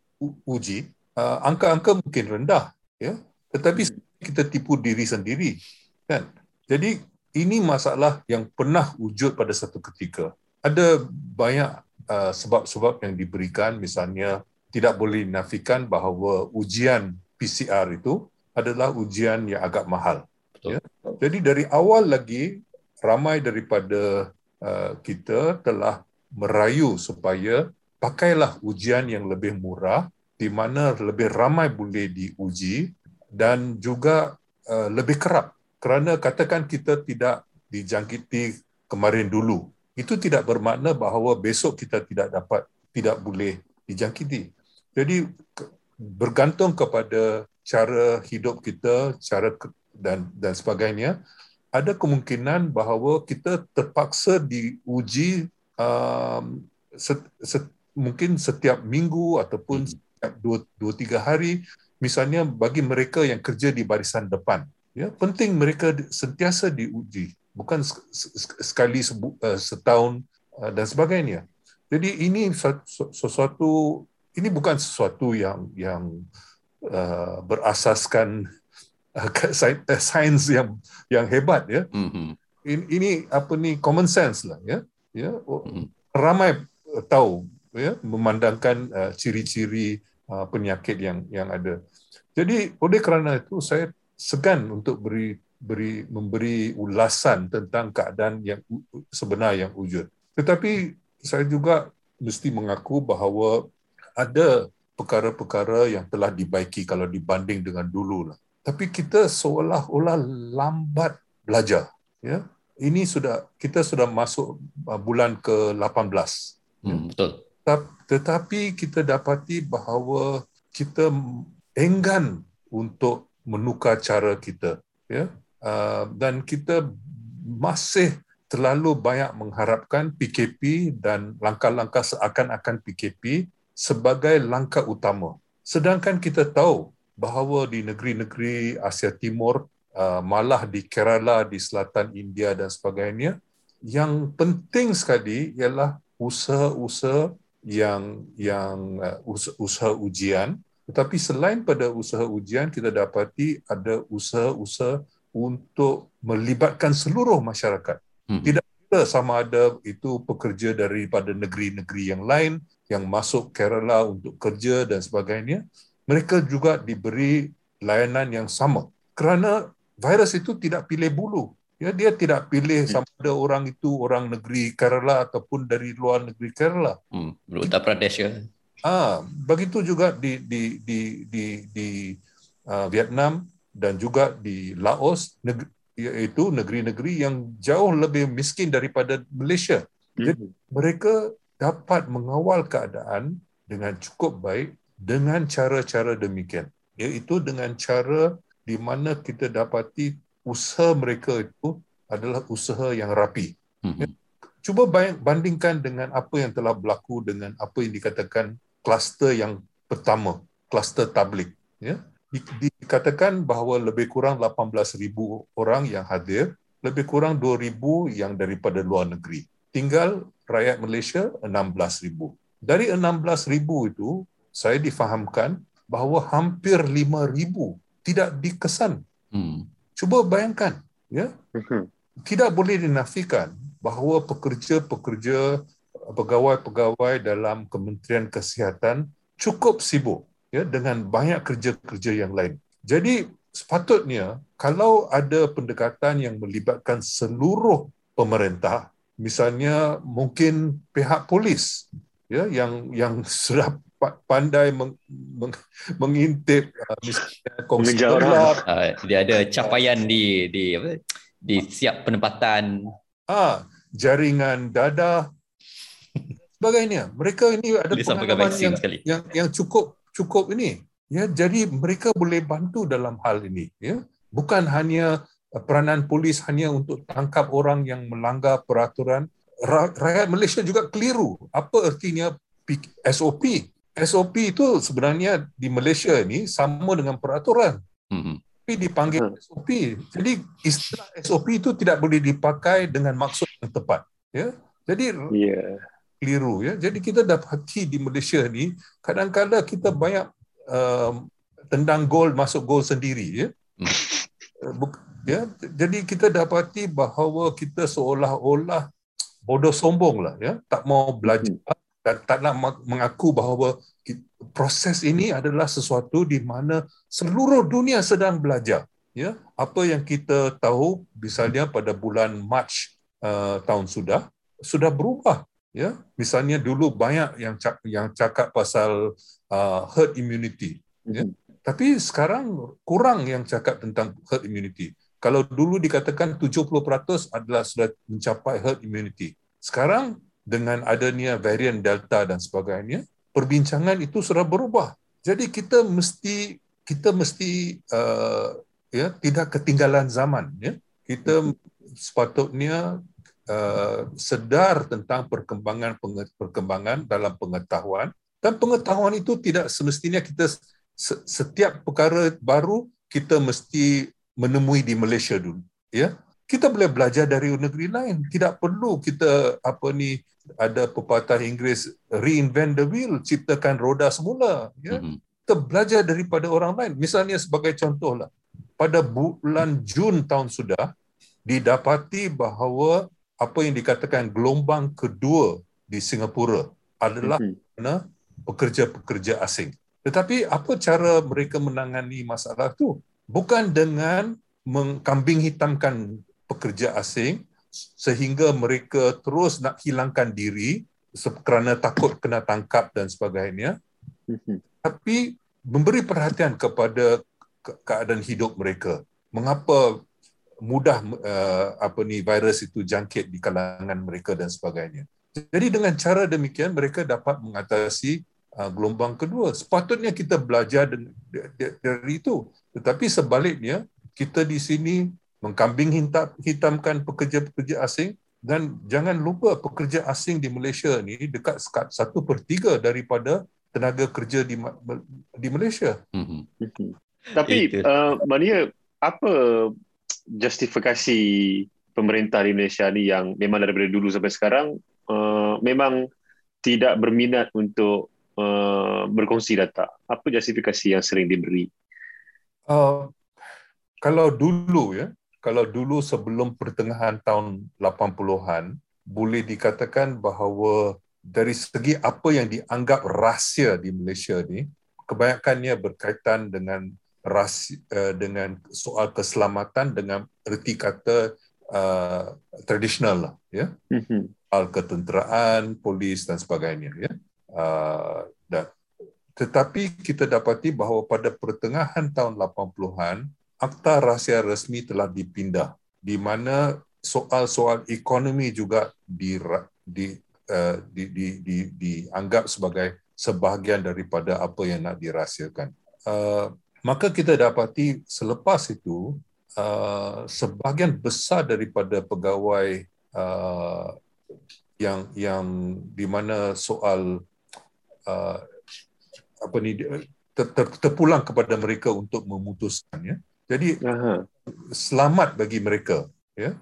uji uh, angka-angka mungkin rendah ya tetapi kita tipu diri sendiri kan jadi ini masalah yang pernah wujud pada satu ketika ada banyak uh, sebab-sebab yang diberikan misalnya tidak boleh dinafikan bahawa ujian PCR itu adalah ujian yang agak mahal. Betul. Ya. Jadi dari awal lagi ramai daripada uh, kita telah merayu supaya pakailah ujian yang lebih murah di mana lebih ramai boleh diuji dan juga uh, lebih kerap. Kerana katakan kita tidak dijangkiti kemarin dulu itu tidak bermakna bahawa besok kita tidak dapat tidak boleh dijangkiti. Jadi bergantung kepada cara hidup kita cara dan dan sebagainya ada kemungkinan bahawa kita terpaksa diuji um, set, set, mungkin setiap minggu ataupun setiap dua, dua tiga hari misalnya bagi mereka yang kerja di barisan depan. Ya penting mereka sentiasa diuji bukan sekali eh, setahun eh, dan sebagainya. Jadi ini sesuatu ini bukan sesuatu yang yang uh, berasaskan uh, sains yang yang hebat ya mm-hmm. ini, ini apa ni common sense lah ya ya mm-hmm. ramai tahu ya memandangkan uh, ciri-ciri uh, penyakit yang yang ada jadi oleh kerana itu saya segan untuk beri beri memberi ulasan tentang keadaan yang sebenar yang wujud tetapi saya juga mesti mengaku bahawa ada perkara-perkara yang telah dibaiki kalau dibanding dengan dulu lah. Tapi kita seolah-olah lambat belajar. Ya, ini sudah kita sudah masuk uh, bulan ke-18. Ya. Hmm, betul. Tetapi kita dapati bahawa kita enggan untuk menukar cara kita. Ya, uh, dan kita masih terlalu banyak mengharapkan PKP dan langkah-langkah seakan-akan PKP sebagai langkah utama. Sedangkan kita tahu bahawa di negeri-negeri Asia Timur, uh, malah di Kerala, di selatan India dan sebagainya, yang penting sekali ialah usaha-usaha yang yang uh, usaha ujian. Tetapi selain pada usaha ujian, kita dapati ada usaha-usaha untuk melibatkan seluruh masyarakat. Hmm. Tidak kira sama ada itu pekerja daripada negeri-negeri yang lain yang masuk Kerala untuk kerja dan sebagainya, mereka juga diberi layanan yang sama. Kerana virus itu tidak pilih bulu. Ya, dia tidak pilih hmm. sama ada orang itu orang negeri Kerala ataupun dari luar negeri Kerala. Hmm, Uttar Pradesh ya. Ah, begitu juga di di di di, di uh, Vietnam dan juga di Laos, negeri, iaitu negeri-negeri yang jauh lebih miskin daripada Malaysia. Jadi hmm. mereka dapat mengawal keadaan dengan cukup baik dengan cara-cara demikian. Iaitu dengan cara di mana kita dapati usaha mereka itu adalah usaha yang rapi. Hmm. Cuba bandingkan dengan apa yang telah berlaku dengan apa yang dikatakan kluster yang pertama, kluster tablik. Ya? dikatakan bahawa lebih kurang 18,000 orang yang hadir, lebih kurang 2,000 yang daripada luar negeri. Tinggal rakyat Malaysia 16,000. Dari 16,000 itu, saya difahamkan bahawa hampir 5,000 tidak dikesan. Hmm. Cuba bayangkan, ya. Hmm. Tidak boleh dinafikan bahawa pekerja-pekerja pegawai-pegawai dalam Kementerian Kesihatan cukup sibuk ya dengan banyak kerja-kerja yang lain. Jadi sepatutnya kalau ada pendekatan yang melibatkan seluruh pemerintah, misalnya mungkin pihak polis ya yang yang sudah pandai meng, meng, mengintip uh, misalnya kongsi uh, dia ada capaian di di apa di siap penempatan. Ah jaringan dadah sebagainya. Mereka ini ada pengalaman yang, yang yang cukup cukup ini. Ya jadi mereka boleh bantu dalam hal ini ya. Bukan hanya uh, peranan polis hanya untuk tangkap orang yang melanggar peraturan. Rakyat Malaysia juga keliru. Apa artinya SOP. SOP itu sebenarnya di Malaysia ni sama dengan peraturan. Mhm. Tapi dipanggil Hmm. SOP. Jadi istilah SOP itu tidak boleh dipakai dengan maksud yang tepat. Ya. Jadi Ya. keliru ya. Jadi kita dapati di Malaysia ni kadang-kadang kita banyak um, tendang gol masuk gol sendiri ya. Hmm. Buk- ya. Jadi kita dapati bahawa kita seolah-olah bodoh sombong lah ya, tak mau belajar dan tak nak mengaku bahawa proses ini adalah sesuatu di mana seluruh dunia sedang belajar ya. Apa yang kita tahu misalnya pada bulan Mac uh, tahun sudah sudah berubah ya misalnya dulu banyak yang cak, yang cakap pasal uh, herd immunity Ya. Mhm. tapi sekarang kurang yang cakap tentang herd immunity kalau dulu dikatakan 70% adalah sudah mencapai herd immunity sekarang dengan adanya varian delta dan sebagainya perbincangan itu sudah berubah. Jadi kita mesti kita mesti uh, ya tidak ketinggalan zaman ya. Kita sepatutnya uh, sedar tentang perkembangan perkembangan dalam pengetahuan. Dan pengetahuan itu tidak semestinya kita se- setiap perkara baru kita mesti menemui di Malaysia dulu ya. Kita boleh belajar dari negeri lain. Tidak perlu kita apa ni ada pepatah Inggeris reinvent the wheel ciptakan roda semula ya Mhm. kita belajar daripada orang lain. Misalnya sebagai contohlah, pada bulan Jun tahun sudah didapati bahawa apa yang dikatakan gelombang kedua di Singapura adalah Mhm. kerana pekerja-pekerja asing. Tetapi apa cara mereka menangani masalah itu? Bukan dengan mengkambing hitamkan pekerja asing sehingga mereka terus nak hilangkan diri kerana takut kena tangkap dan sebagainya Mhm. tapi memberi perhatian kepada ke- keadaan hidup mereka. Mengapa mudah uh, apa ni virus itu jangkit di kalangan mereka dan sebagainya. Jadi dengan cara demikian mereka dapat mengatasi uh, gelombang kedua. Sepatutnya kita belajar dari itu. Tetapi sebaliknya kita di sini mengkambing hitam, hitamkan pekerja-pekerja asing dan jangan lupa pekerja asing di Malaysia ni dekat sekat satu per tiga daripada tenaga kerja di di Malaysia. Mhm. Mhm. Tapi uh, Mania, apa justifikasi pemerintah di Malaysia ni yang memang daripada dulu sampai sekarang uh, memang tidak berminat untuk uh, berkongsi data? Apa justifikasi yang sering diberi? Uh, kalau dulu ya, kalau dulu sebelum pertengahan tahun 80-an boleh dikatakan bahawa dari segi apa yang dianggap rahsia di Malaysia ni kebanyakannya berkaitan dengan rahsia, uh, dengan soal keselamatan dengan erti kata uh, tradisional lah ya Mhm. soal ketenteraan, polis dan sebagainya ya. Uh, dan tetapi kita dapati bahawa pada pertengahan tahun 80-an akta rahsia rasmi telah dipindah di mana soal-soal ekonomi juga di di, uh, di, di, di dianggap sebagai sebahagian daripada apa yang nak dirahsiakan. Uh, maka kita dapati selepas itu uh, sebahagian besar daripada pegawai uh, yang yang di mana soal uh, apa ni ter, ter, terpulang kepada mereka untuk memutuskan ya. Jadi Aha. selamat bagi mereka ya.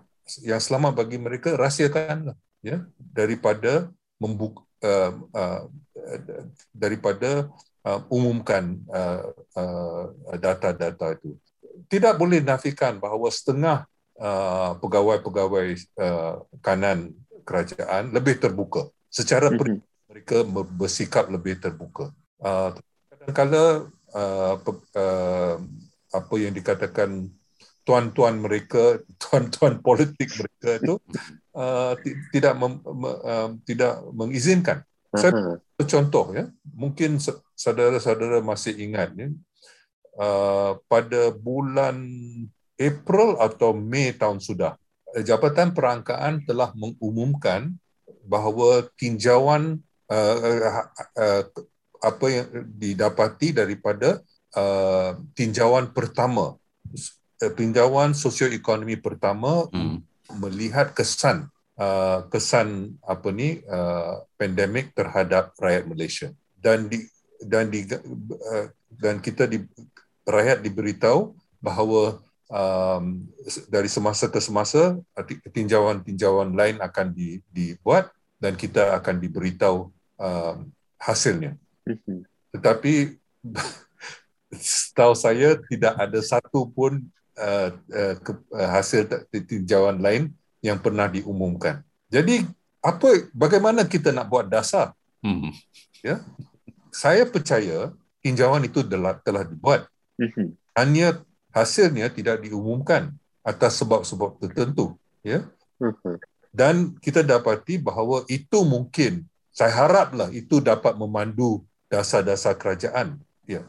Yang selamat bagi mereka rahsiakanlah ya daripada membuka uh, uh, daripada uh, umumkan uh, uh, data-data itu. Tidak boleh nafikan bahawa setengah uh, pegawai-pegawai uh, kanan kerajaan lebih terbuka. Secara Mhm. mereka bersikap lebih terbuka. Uh, kadang-kadang uh, pe- uh, apa yang dikatakan tuan-tuan mereka, tuan-tuan politik mereka itu uh, ti- tidak mem, me- um, tidak mengizinkan. Saya Aha. contoh ya, mungkin sa- saudara-saudara masih ingat ya, uh, pada bulan April atau Mei tahun sudah, eh, Jabatan Perangkaan telah mengumumkan bahawa tinjauan uh, uh, uh, apa yang didapati daripada uh, tinjauan pertama, uh, tinjauan sosioekonomi pertama Hmm. melihat kesan uh, kesan apa ni uh, pandemik terhadap rakyat Malaysia dan di dan di uh, dan kita di rakyat diberitahu bahawa um, dari semasa ke semasa tinjauan-tinjauan lain akan di, dibuat dan kita akan diberitahu um, hasilnya. Mhm. Tetapi setahu saya tidak ada satu pun uh, uh, ke, uh, hasil tinjauan lain yang pernah diumumkan. Jadi apa bagaimana kita nak buat dasar? Hmm. Ya. Saya percaya tinjauan itu telah, telah dibuat. Mhm. Hanya hasilnya tidak diumumkan atas sebab-sebab tertentu ya mhm. dan kita dapati bahawa itu mungkin saya haraplah itu dapat memandu dasar-dasar kerajaan ya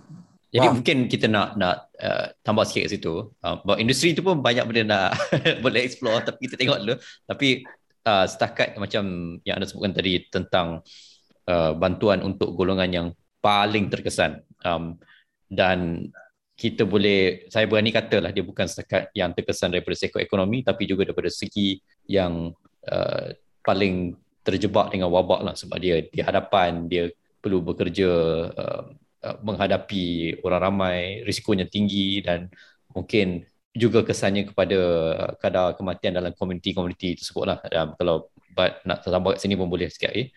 jadi Faham? mungkin kita nak nak uh, tambah sikit kat situ uh, industri itu pun banyak benda nak boleh explore tapi kita tengok dulu tapi uh, setakat macam yang anda sebutkan tadi tentang uh, bantuan untuk golongan yang paling terkesan um, dan kita boleh saya berani katalah dia bukan setakat yang terkesan daripada segi ekonomi tapi juga daripada segi yang uh, paling terjebak dengan wabak lah sebab dia di hadapan dia perlu bekerja uh, uh, menghadapi orang ramai risikonya tinggi dan mungkin juga kesannya kepada kadar kematian dalam komuniti-komuniti tersebut lah um, kalau but, nak tambah kat sini pun boleh sikit eh.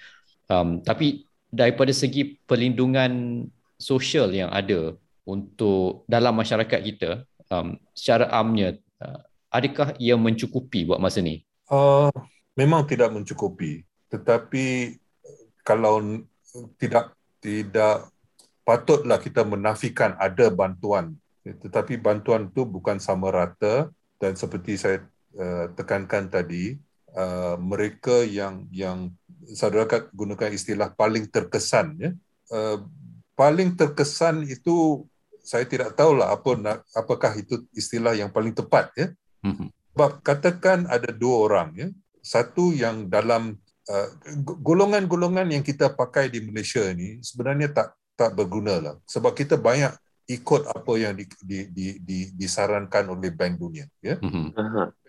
um, tapi daripada segi perlindungan sosial yang ada untuk dalam masyarakat kita um, secara amnya uh, adakah ia mencukupi buat masa ni? Uh, memang tidak mencukupi tetapi kalau tidak tidak patutlah kita menafikan ada bantuan tetapi bantuan itu bukan sama rata dan seperti saya uh, tekankan tadi uh, mereka yang yang saudara gunakan istilah paling terkesan ya uh, paling terkesan itu saya tidak tahulah apa nak, apakah itu istilah yang paling tepat ya. Mm-hmm. Sebab katakan ada dua orang ya. Satu yang dalam uh, golongan-golongan yang kita pakai di Malaysia ini sebenarnya tak tak berguna lah. Sebab kita banyak ikut apa yang di, di, di, di, disarankan oleh Bank Dunia ya. Mm-hmm.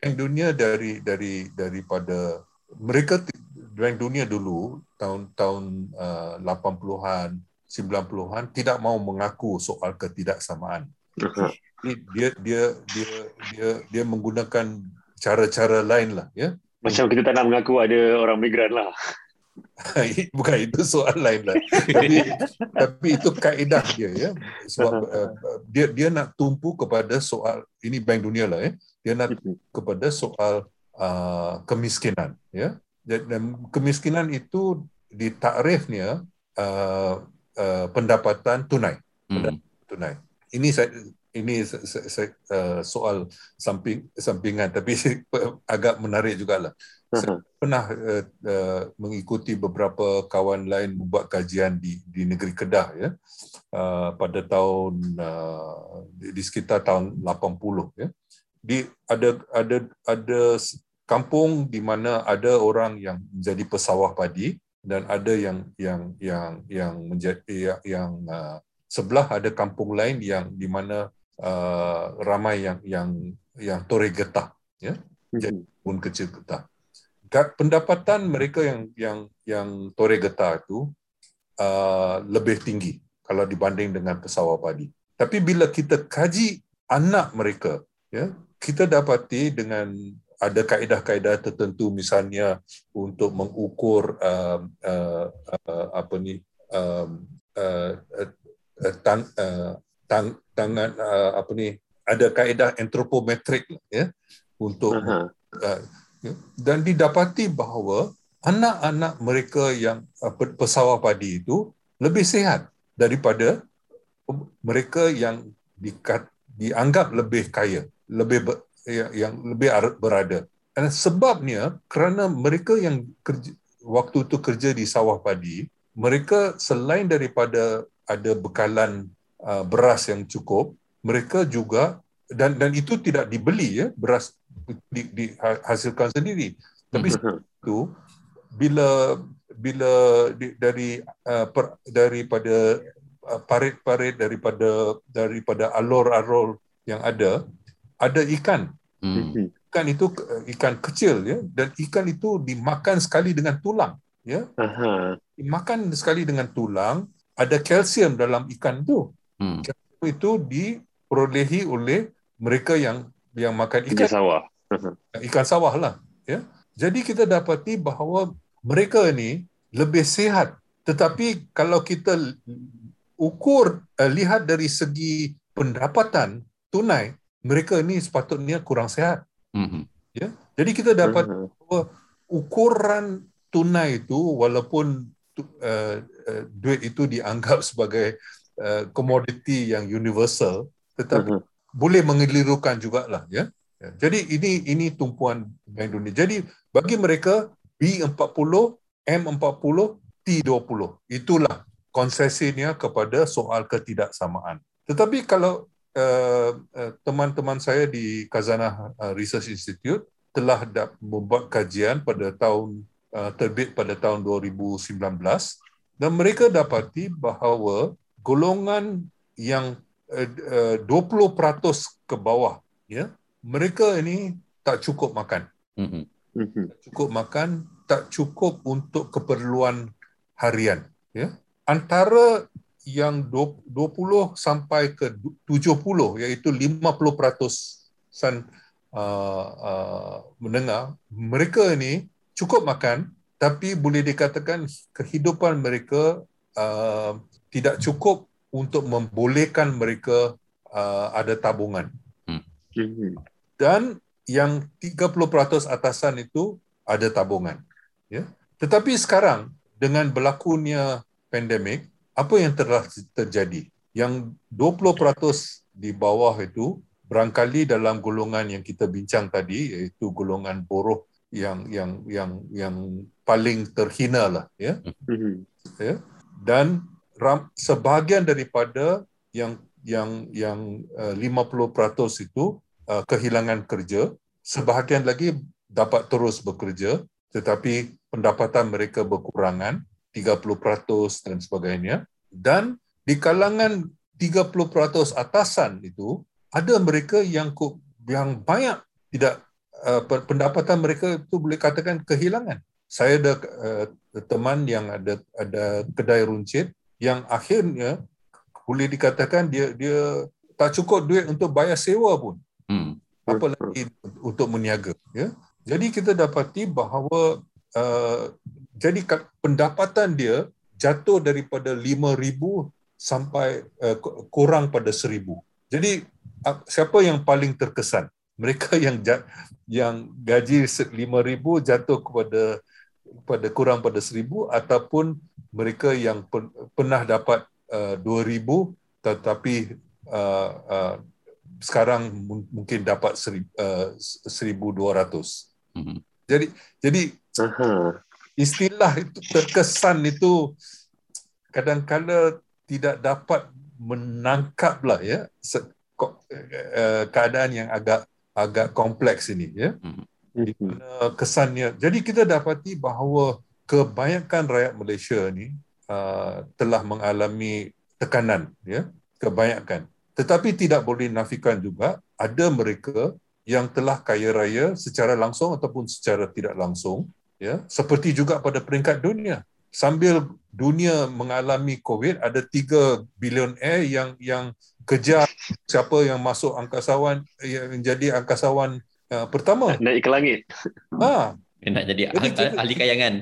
Bank Dunia dari dari daripada mereka Bank Dunia dulu tahun-tahun uh, 80-an 90-an tidak mau mengaku soal ketidaksamaan. Ini dia dia dia dia dia menggunakan cara-cara lain lah ya. Macam kita tak nak mengaku ada orang migran lah. Bukan itu soal lain lah. tapi, tapi itu kaedah dia ya. Sebab uh, dia dia nak tumpu kepada soal ini Bank Dunia lah ya. Dia nak kepada soal uh, kemiskinan ya. Dan kemiskinan itu ditakrifnya uh, uh, pendapatan tunai. Hmm. tunai. Ini saya ini saya, uh, soal samping sampingan tapi agak menarik jugalah. Saya pernah uh, uh, mengikuti beberapa kawan lain membuat kajian di di negeri Kedah ya. Uh, pada tahun uh, di, di sekitar tahun 80 ya. Di ada ada ada kampung di mana ada orang yang menjadi pesawah padi dan ada yang yang yang yang menjadi yang, yang uh, sebelah ada kampung lain yang di mana uh, ramai yang yang yang tore getah ya jadi hmm. pun kecil getah pendapatan mereka yang yang yang tore getah itu uh, lebih tinggi kalau dibanding dengan pesawat padi tapi bila kita kaji anak mereka ya kita dapati dengan ada kaedah-kaedah tertentu misalnya untuk mengukur uh, uh, uh, apa ni um, uh, uh, tang, uh, tang, tangan uh, apa ni ada kaedah antropometrik ya untuk uh-huh. uh, dan didapati bahawa anak-anak mereka yang uh, pesawah padi itu lebih sihat daripada mereka yang dikat, dianggap lebih kaya lebih yang lebih berada. Dan sebabnya kerana mereka yang kerja, waktu itu kerja di sawah padi, mereka selain daripada ada bekalan uh, beras yang cukup, mereka juga dan dan itu tidak dibeli ya beras di, dihasilkan sendiri. Tapi itu bila bila di, dari uh, per, daripada uh, parit-parit daripada daripada alor-alor yang ada ada ikan. Hmm. ikan itu ikan kecil ya dan ikan itu dimakan sekali dengan tulang ya Aha. dimakan sekali dengan tulang ada kalsium dalam ikan itu Hmm. kalsium itu diperolehi oleh mereka yang yang makan Kerja ikan sawah. Ikan sawah lah ya jadi kita dapati bahawa mereka ini lebih sihat tetapi kalau kita ukur uh, lihat dari segi pendapatan tunai mereka ini sepatutnya kurang sihat Mhm. jadi kita dapat Aha. bahawa ukuran tunai itu walaupun tu- uh, uh, duit itu dianggap sebagai uh, komoditi yang universal tetapi Aha. boleh mengelirukan jugalah ya. Ya, Jadi ini ini tumpuan Bank Dunia. Jadi bagi mereka B40, M40, T20 itulah konsesinya kepada soal ketidaksamaan. Tetapi kalau uh, uh, teman-teman saya di Kazanah uh, Research Institute telah membuat kajian pada tahun uh, terbit pada tahun 2019 dan mereka dapati bahawa golongan yang uh, uh, 20% ke bawah ya mereka ini tak cukup makan Mhm. Mhm. tak cukup makan tak cukup untuk keperluan harian ya antara yang 20 sampai ke 70 iaitu 50% san uh, uh, mendengar mereka ini cukup makan tapi boleh dikatakan kehidupan mereka uh, tidak cukup untuk membolehkan mereka uh, ada tabungan Mhm. Dan yang 30% atasan itu ada tabungan ya. Tetapi sekarang dengan berlakunya pandemik apa yang telah terjadi? Yang 20% di bawah itu barangkali dalam golongan yang kita bincang tadi iaitu golongan buruh yang yang yang yang paling terhina lah ya. Mhm. ya. Dan ram, sebahagian daripada yang yang yang uh, 50% itu uh, kehilangan kerja sebahagian lagi dapat terus bekerja tetapi pendapatan mereka berkurangan 30% dan sebagainya. Dan di kalangan 30% atasan itu ada mereka yang yang banyak tidak uh, pe- pendapatan mereka itu boleh katakan kehilangan. Saya ada uh, teman yang ada ada kedai runcit yang akhirnya boleh dikatakan dia dia tak cukup duit untuk bayar sewa pun Hmm. apalagi untuk meniaga ya? Jadi kita dapati bahawa uh, jadi pendapatan dia jatuh daripada 5000 sampai uh, ku- kurang pada 1000 jadi uh, siapa yang paling terkesan? Mereka yang yang gaji se- 5000 jatuh kepada pada kurang pada 1000 ataupun mereka yang pen- pernah dapat uh, 2000 tetapi uh, uh, sekarang mu- mungkin dapat seri, uh, 1200. Mhm. Jadi jadi Aha. istilah itu terkesan itu kadang-kala tidak dapat menangkap lah ya se- ko- uh, keadaan yang agak agak kompleks ini ya. Di Mhm. mana kesannya. Jadi kita dapati bahawa kebanyakan rakyat Malaysia ni uh, telah mengalami tekanan ya, kebanyakan. Tetapi tidak boleh nafikan juga ada mereka yang telah kaya raya secara langsung ataupun secara tidak langsung ya, seperti juga pada peringkat dunia. Sambil dunia mengalami COVID ada 3 bilioner yang yang kejar siapa yang masuk angkasawan yang menjadi angkasawan uh, pertama. Naik ke langit. Ha, nak jadi Jadi ahli, kita- ahli kayangan.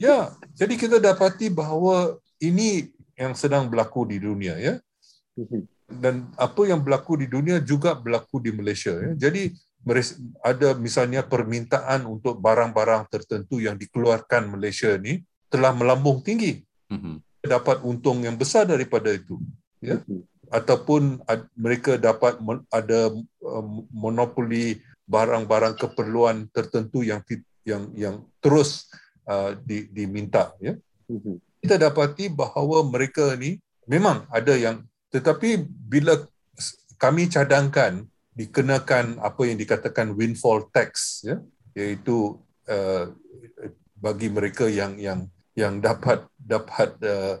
Ya, jadi kita dapati bahawa ini yang sedang berlaku di dunia ya. Dan apa yang berlaku di dunia juga berlaku di Malaysia ya. Jadi ada misalnya permintaan untuk barang-barang tertentu yang dikeluarkan Malaysia ni telah melambung tinggi. Mhm. Dapat untung yang besar daripada itu Ya. Mhm. ataupun ad- mereka dapat mon- ada um, monopoli barang-barang keperluan tertentu yang yang yang terus uh, di, diminta ya Mhm. kita dapati bahawa mereka ni memang ada yang tetapi bila kami cadangkan dikenakan apa yang dikatakan windfall tax ya iaitu uh, bagi mereka yang yang yang dapat dapat uh,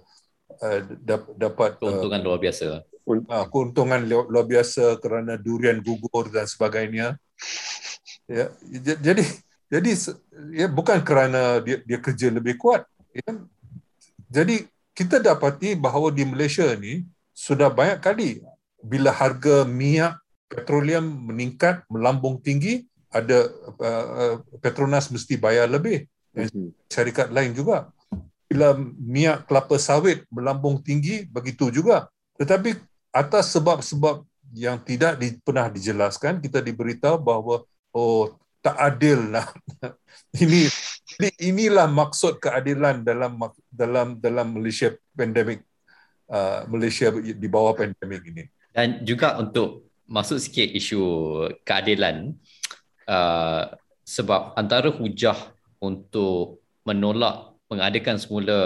uh, dap- dapat uh, Keuntungan luar biasa. uh, keuntungan lu- luar biasa kerana durian gugur dan sebagainya Ya, jadi jadi ya bukan kerana dia dia kerja lebih kuat. Ya. Jadi kita dapati bahawa di Malaysia ni sudah banyak kali bila harga minyak petroleum meningkat melambung tinggi ada uh, uh, Petronas mesti bayar lebih Mhm. syarikat lain juga. Bila minyak kelapa sawit melambung tinggi, begitu juga. Tetapi atas sebab-sebab yang tidak di, pernah dijelaskan, kita diberitahu bahawa oh tak adil lah. ini ini inilah maksud keadilan dalam dalam dalam Malaysia pandemik uh, Malaysia di bawah pandemik ini. Dan juga untuk masuk sikit isu keadilan uh, sebab antara hujah untuk menolak mengadakan semula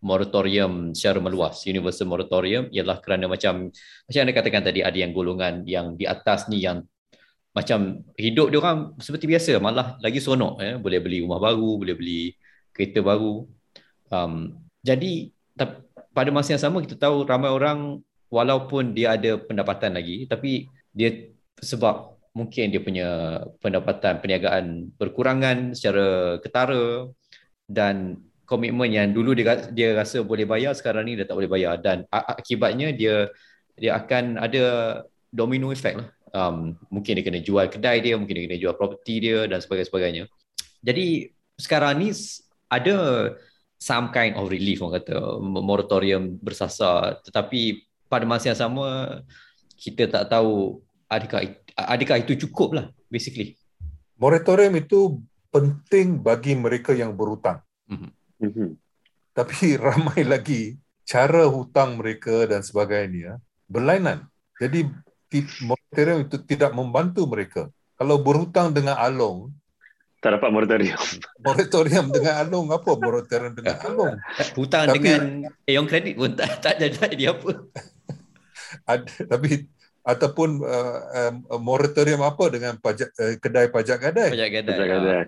moratorium secara meluas, universal moratorium ialah kerana macam macam anda katakan tadi ada yang golongan yang di atas ni yang macam hidup dia orang seperti biasa malah lagi seronok eh boleh beli rumah baru, boleh beli kereta baru. Um, jadi pada masa yang sama kita tahu ramai orang walaupun dia ada pendapatan lagi tapi dia sebab mungkin dia punya pendapatan perniagaan berkurangan secara ketara dan komitmen yang dulu dia dia rasa boleh bayar sekarang ni dia tak boleh bayar dan akibatnya dia dia akan ada domino effect lah. Um, mungkin dia kena jual kedai dia, mungkin dia kena jual property dia dan sebagainya. Jadi sekarang ni ada some kind of relief orang kata moratorium bersasar tetapi pada masa yang sama kita tak tahu adakah adakah itu cukup lah basically. Moratorium itu penting bagi mereka yang berhutang. Mhm. Tapi ramai lagi cara hutang mereka dan sebagainya berlainan. Jadi moratorium itu tidak membantu mereka. Kalau berhutang dengan Along, Tak dapat moratorium. moratorium dengan Along apa moratorium dengan Along? Hutang Tapi- dengan Aeon Credit pun tak tak ada tak jadi apa. Ada, tapi ataupun uh, um, moratorium apa dengan pajak uh, kedai pajak gadai Pajak gadai. Kadang-kadang.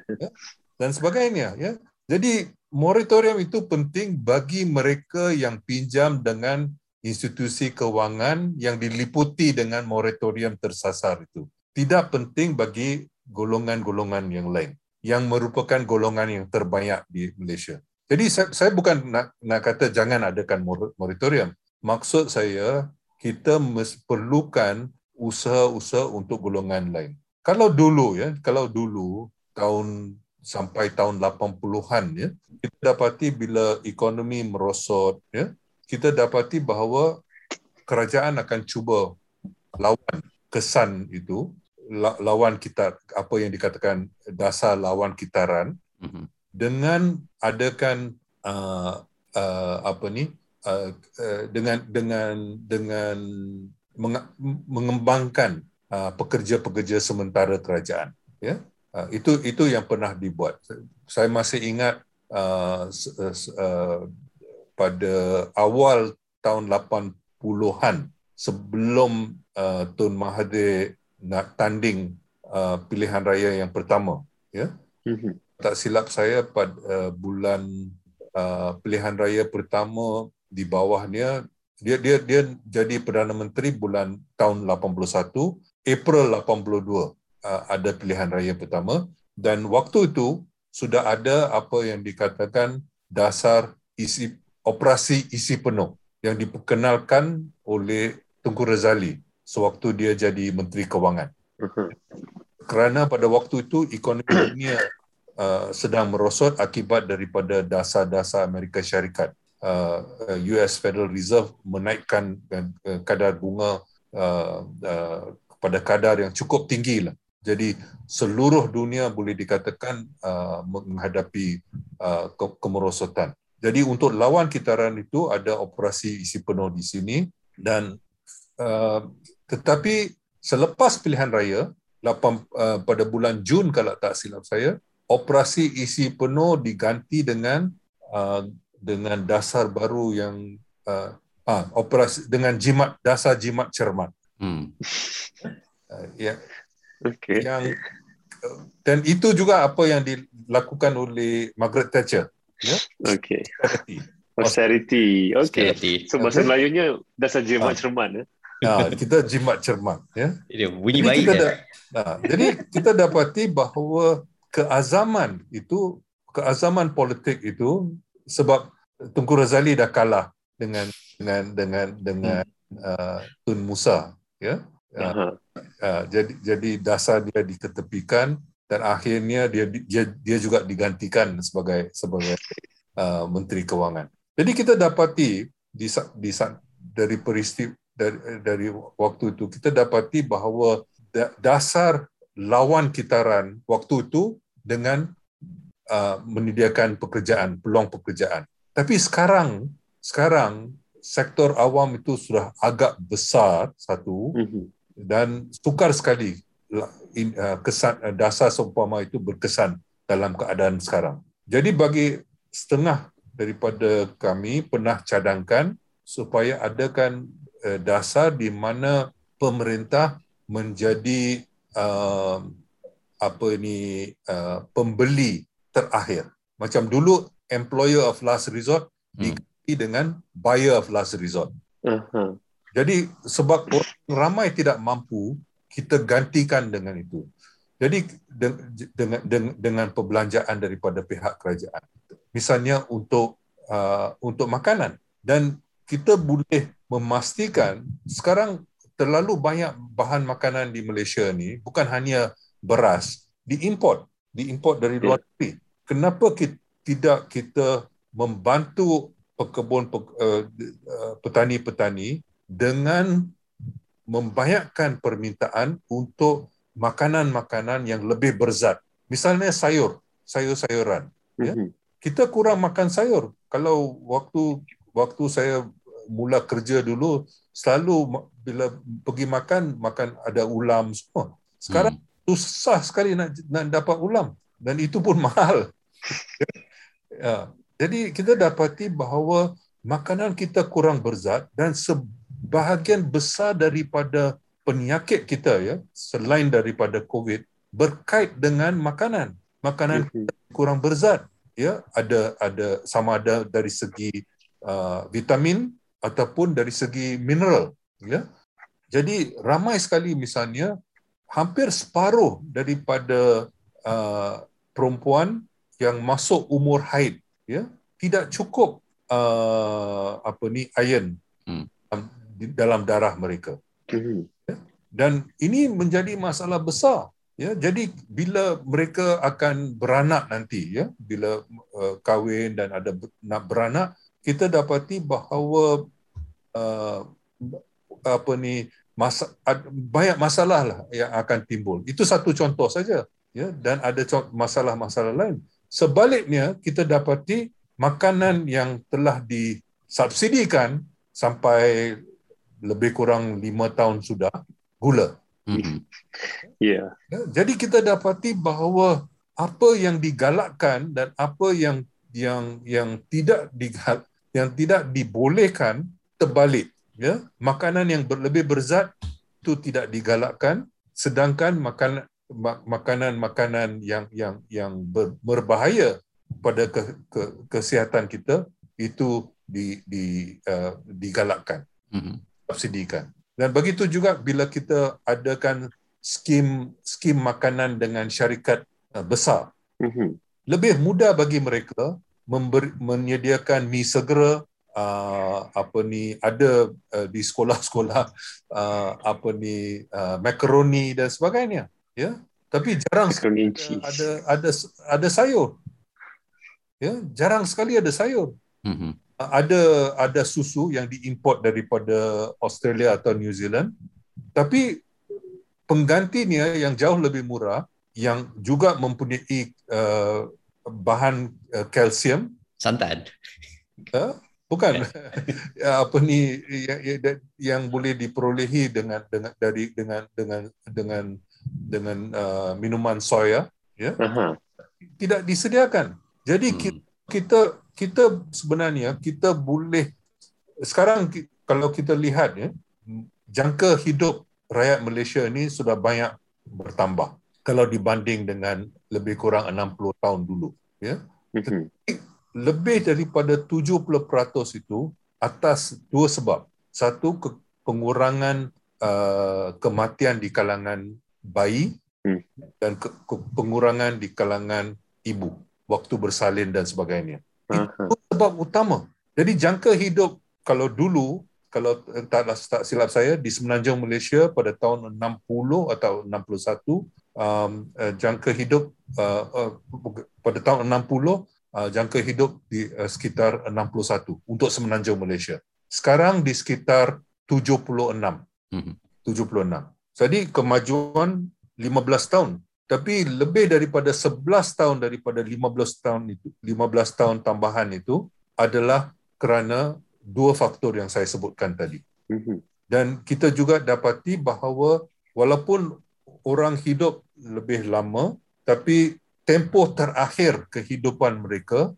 dan sebagainya ya. Jadi moratorium itu penting bagi mereka yang pinjam dengan institusi kewangan yang diliputi dengan moratorium tersasar itu. Tidak penting bagi golongan-golongan yang lain yang merupakan golongan yang terbanyak di Malaysia. Jadi saya, saya bukan nak, nak kata jangan adakan mor- moratorium. Maksud saya kita perlukan usaha-usaha untuk golongan lain. Kalau dulu ya, kalau dulu tahun sampai tahun 80-an ya, kita dapati bila ekonomi merosot ya, kita dapati bahawa kerajaan akan cuba lawan kesan itu lawan kita apa yang dikatakan dasar lawan kitaran Mhm. dengan adakan uh, uh, apa ni uh, uh, dengan dengan dengan meng- mengembangkan uh, pekerja-pekerja sementara kerajaan ya uh, itu itu yang pernah dibuat saya masih ingat uh, s- uh, pada awal tahun 80-an sebelum uh, Tun Mahathir nak tanding uh, pilihan raya yang pertama ya? Mhm. tak silap saya pada uh, bulan uh, pilihan raya pertama di bawahnya dia dia dia jadi perdana menteri bulan tahun 81 April 82 uh, ada pilihan raya pertama. Dan waktu itu sudah ada apa yang dikatakan dasar isi operasi isi penuh yang diperkenalkan oleh Tunku Razali sewaktu dia jadi menteri kewangan Mhm. kerana pada waktu itu ekonomi dunia uh, sedang merosot akibat daripada dasar-dasar Amerika Syarikat. Uh, uh, US Federal Reserve menaikkan uh, kadar bunga uh, uh, kepada kadar yang cukup tinggi lah. Jadi seluruh dunia boleh dikatakan uh, menghadapi uh, ke- kemerosotan. Jadi untuk lawan kitaran itu ada operasi isi penuh di sini dan uh, tetapi selepas pilihan raya 8, uh, pada bulan Jun kalau tak silap saya operasi isi penuh diganti dengan uh, dengan dasar baru yang uh, ah, operasi dengan jimat dasar jimat cermat Hmm. uh, ya, Okey. yang uh, dan itu juga apa yang dilakukan oleh Margaret Thatcher Okey. Austerity. Austerity. Okey. Austerity. So bahasa Okay. Melayunya dah saja Ah. cermat. eh? Ha, kita jimat cermat ya. Dia bunyi Jadi baik kita dia. da- ha, jadi kita dapati bahawa keazaman itu keazaman politik itu sebab Tunku Razali dah kalah dengan dengan dengan dengan uh, Tun Musa ya. Uh, uh, jadi jadi dasar dia diketepikan dan akhirnya dia dia dia juga digantikan sebagai sebagai uh, menteri kewangan. Jadi kita dapati di di dari peristiwa dari, dari waktu itu kita dapati bahawa da- dasar lawan kitaran waktu itu dengan uh, menyediakan pekerjaan, peluang pekerjaan. Tapi sekarang sekarang sektor awam itu sudah agak besar satu Mhm. dan sukar sekali in- uh, kesan uh, dasar seumpama itu berkesan dalam keadaan sekarang. Jadi bagi setengah daripada kami pernah cadangkan supaya adakan uh, dasar di mana pemerintah menjadi uh, apa ini uh, pembeli terakhir. Macam dulu employer of last resort Hmm. diganti dengan buyer of last resort. Aha. Jadi sebab orang ramai tidak mampu, kita gantikan dengan itu. Jadi de- dengan dengan, dengan perbelanjaan daripada pihak kerajaan. Misalnya untuk uh, untuk makanan dan kita boleh memastikan sekarang terlalu banyak bahan makanan di Malaysia ni bukan hanya beras diimport diimport dari luar negeri. Kenapa kita, tidak kita membantu pekebun pe- uh, uh, petani-petani dengan membanyakkan permintaan untuk makanan-makanan yang lebih berzat. Misalnya sayur, sayur-sayuran. Ya. Mhm. Kita kurang makan sayur. Kalau waktu waktu saya mula kerja dulu selalu bila pergi makan makan ada ulam semua. Sekarang susah sekali nak nak dapat ulam dan itu pun mahal. ya. Jadi kita dapati bahawa makanan kita kurang berzat dan sebahagian besar daripada penyakit kita ya selain daripada COVID berkait dengan makanan. Makanan Mhm. kurang berzat ya ada ada sama ada dari segi uh, vitamin ataupun dari segi mineral ya. Jadi ramai sekali misalnya hampir separuh daripada uh, perempuan yang masuk umur haid ya tidak cukup uh, apa ni iron Hmm. dalam, darah mereka Mhm. dan ini menjadi masalah besar ya jadi bila mereka akan beranak nanti ya bila uh, kahwin dan ada nak beranak kita dapati bahawa uh, apa ni masa, banyak masalah lah yang akan timbul itu satu contoh saja ya dan ada masalah-masalah lain sebaliknya kita dapati makanan yang telah disubsidikan sampai lebih kurang lima tahun sudah gula Mhm. Ya. Ya, jadi kita dapati bahawa apa yang digalakkan dan apa yang yang yang tidak digal, yang tidak dibolehkan terbalik ya makanan yang lebih berzat itu tidak digalakkan sedangkan makan ma- makanan-makanan yang yang yang ber, berbahaya pada ke, ke, kesihatan kita itu di, di uh, digalakkan Mhm. subsidikan. Dan begitu juga bila kita adakan skim skim makanan dengan syarikat uh, besar, Mhm. lebih mudah bagi mereka memberi, menyediakan mi segera uh, apa ni ada uh, di sekolah-sekolah uh, apa ni uh, makaroni dan sebagainya, ya. Tapi jarang sekali Macaroni cheese. ada ada ada sayur. Ya, jarang sekali ada sayur Mhm. ada ada susu yang diimport daripada Australia atau New Zealand tapi penggantinya yang jauh lebih murah yang juga mempunyai uh, bahan uh, kalsium Santan. uh, bukan Ya, apa ni yang, yang, yang boleh diperolehi dengan dengan dari dengan dengan dengan dengan uh, minuman soya Aha. tidak disediakan. Jadi Hmm. kita, kita kita sebenarnya kita boleh sekarang ki- kalau kita lihat ya jangka hidup rakyat Malaysia ini sudah banyak bertambah kalau dibanding dengan lebih kurang 60 tahun dulu ya. Mhm. Lebih daripada 70% itu atas dua sebab. Satu ke, pengurangan uh, kematian di kalangan bayi Hmm. dan ke, ke, pengurangan di kalangan ibu waktu bersalin dan sebagainya. Itu sebab utama. Jadi jangka hidup kalau dulu kalau eh, tak, tak silap saya di Semenanjung Malaysia pada tahun 60 atau 61 um, uh, jangka hidup uh, uh, pada tahun 60 uh, jangka hidup di uh, sekitar 61 untuk Semenanjung Malaysia. Sekarang di sekitar 76. Mhm. 76. Jadi kemajuan 15 tahun. Tapi lebih daripada 11 tahun daripada 15 tahun itu, 15 tahun tambahan itu adalah kerana dua faktor yang saya sebutkan tadi. Mhm. Dan kita juga dapati bahawa walaupun orang hidup lebih lama, tapi tempoh terakhir kehidupan mereka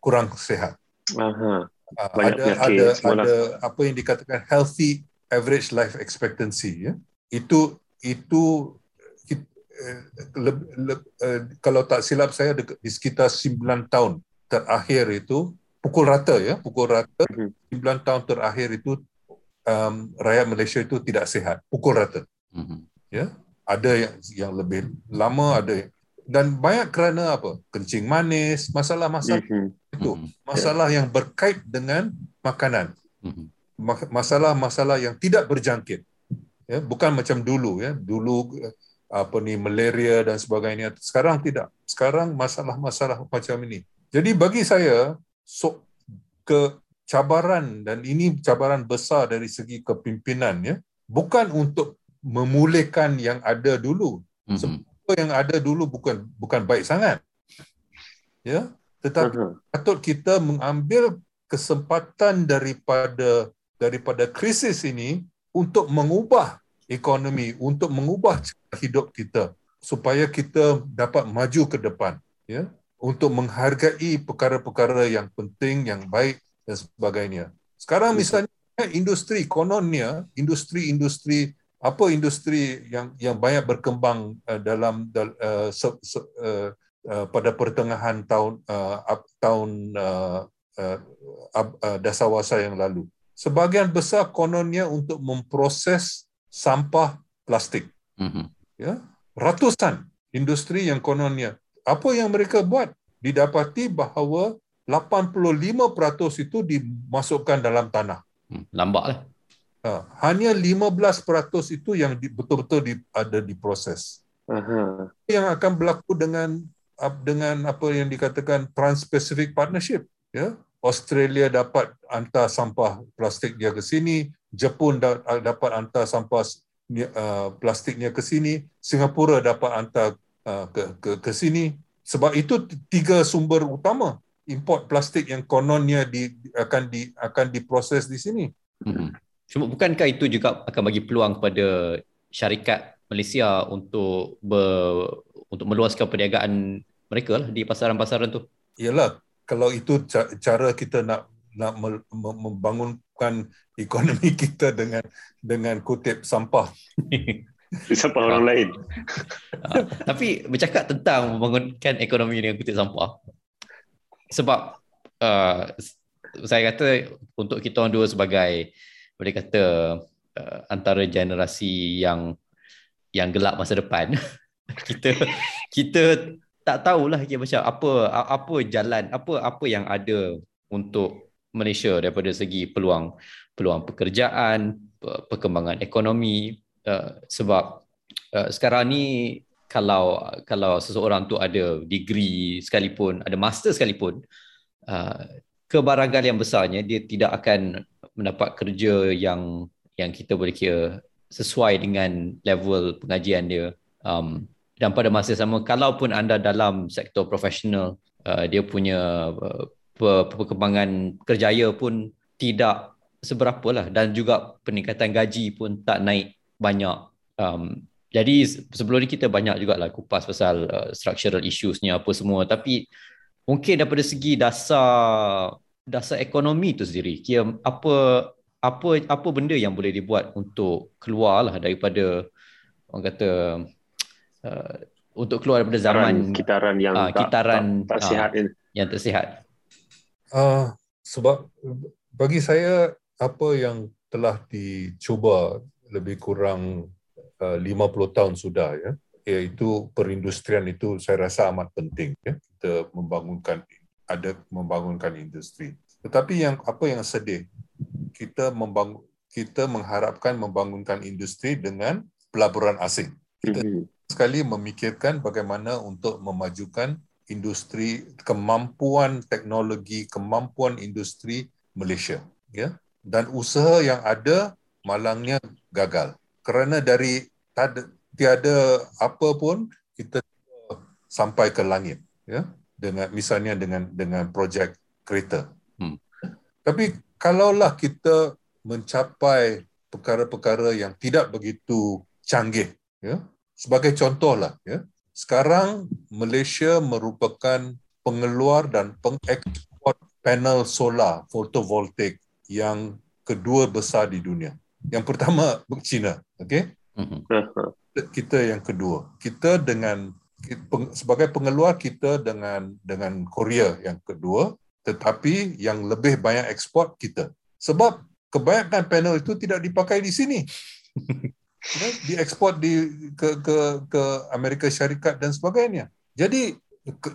kurang sihat. Aha. Ah, Banyak ada penyakit ada semalam. ada apa yang dikatakan healthy average life expectancy ya. Itu itu it- eh, leb- eh, kalau tak silap saya dekat- di sekitar 9 tahun terakhir itu pukul rata ya, pukul rata Mhm. 9 tahun terakhir itu um, rakyat Malaysia itu tidak sihat, pukul rata. Mhm. Ada yang yang lebih lama, ada yang, dan banyak kerana apa? Kencing manis, masalah-masalah Mhm. itu, Mhm. masalah yang berkait dengan makanan. Mhm. ma- masalah-masalah yang tidak berjangkit. Ya, bukan macam dulu ya. Dulu eh, apa ni malaria dan sebagainya. Sekarang tidak. Sekarang masalah-masalah macam ini. Jadi bagi saya so, ke cabaran dan ini cabaran besar dari segi kepimpinan ya. Bukan untuk memulihkan yang ada dulu. Mhm. Apa yang ada dulu bukan bukan baik sangat. Ya, tetapi patut kita mengambil kesempatan daripada daripada krisis ini untuk mengubah ekonomi, untuk mengubah cara hidup kita supaya kita dapat maju ke depan, ya, untuk menghargai perkara-perkara yang penting, yang baik dan sebagainya. Sekarang misalnya industri kononnya, industri-industri apa industri yang yang banyak berkembang uh, dalam dal, uh, se, se, uh, uh, pada pertengahan tahun uh, up- tahun uh, uh, ab- uh, dasawasa yang lalu. Sebahagian besar kononnya untuk memproses sampah plastik. Mhm. Ya, ratusan industri yang kononnya. Apa yang mereka buat? Didapati bahawa 85% itu dimasukkan dalam tanah. Hmm, Lambat lah. Ha, hanya 15% itu yang di, betul-betul di, ada diproses. Aha. Yang akan berlaku dengan dengan apa yang dikatakan Trans-Pacific Partnership, ya. Australia dapat hantar sampah plastik dia ke sini, Jepun da- dapat hantar sampah uh, plastiknya ke sini, Singapura dapat hantar uh, ke, ke ke sini. Sebab itu tiga sumber utama import plastik yang kononnya di, akan di akan diproses di sini. Mhm. Cuma bukankah itu juga akan bagi peluang kepada syarikat Malaysia untuk ber, untuk meluaskan perniagaan mereka lah di pasaran-pasaran tu? Ialah kalau itu ca- cara kita nak nak me- me- membangunkan ekonomi kita dengan dengan kutip sampah. Siapa orang lain? Ah, Tapi bercakap tentang membangunkan ekonomi dengan kutip sampah. Sebab uh, saya kata untuk kita orang dua sebagai boleh kata uh, antara generasi yang yang gelap masa depan. Kita kita tak tahulah kira macam apa apa jalan apa apa yang ada untuk Malaysia daripada segi peluang peluang pekerjaan pe- perkembangan ekonomi. Uh, sebab uh, sekarang ni kalau kalau seseorang tu ada degree sekalipun ada master sekalipun uh, kebarangkalian yang besarnya dia tidak akan mendapat kerja yang yang kita boleh kira sesuai dengan level pengajian dia. Um, dan pada masa yang sama kalaupun anda dalam sektor profesional uh, dia punya uh, per- perkembangan kerjaya pun tidak seberapa lah dan juga peningkatan gaji pun tak naik banyak. Um, jadi se- sebelum ni kita banyak jugalah kupas pasal uh, structural issuesnya apa semua. Tapi mungkin daripada segi dasar dasar ekonomi tu sendiri kira apa apa apa benda yang boleh dibuat untuk keluar lah daripada orang kata uh, untuk keluar daripada zaman kitaran yang tak, kitaran, tak, tak ah. sihat ini. yang tersihat Uh, sebab bagi saya apa yang telah dicuba lebih kurang uh, 50 tahun sudah ya iaitu perindustrian itu saya rasa amat penting ya kita membangunkan ada membangunkan industri. Tetapi yang apa yang sedih kita membangun kita mengharapkan membangunkan industri dengan pelaburan asing. Kita mm-hmm. sekali memikirkan bagaimana untuk memajukan industri kemampuan teknologi kemampuan industri Malaysia ya. Dan usaha yang ada malangnya gagal. Kerana dari tiada apa pun kita sampai ke langit ya dengan misalnya dengan dengan projek kereta hmm. tapi kalaulah kita mencapai perkara-perkara yang tidak begitu canggih ya sebagai contohlah ya sekarang Malaysia merupakan pengeluar dan pengekspor panel solar fotovoltaik yang kedua besar di dunia yang pertama China, okey? Mhm. Kita yang kedua. Kita dengan sebagai pengeluar kita dengan dengan Korea yang kedua, tetapi yang lebih banyak ekspor kita. Sebab kebanyakan panel itu tidak dipakai di sini. ya, diekspor di ke ke ke Amerika Syarikat dan sebagainya. Jadi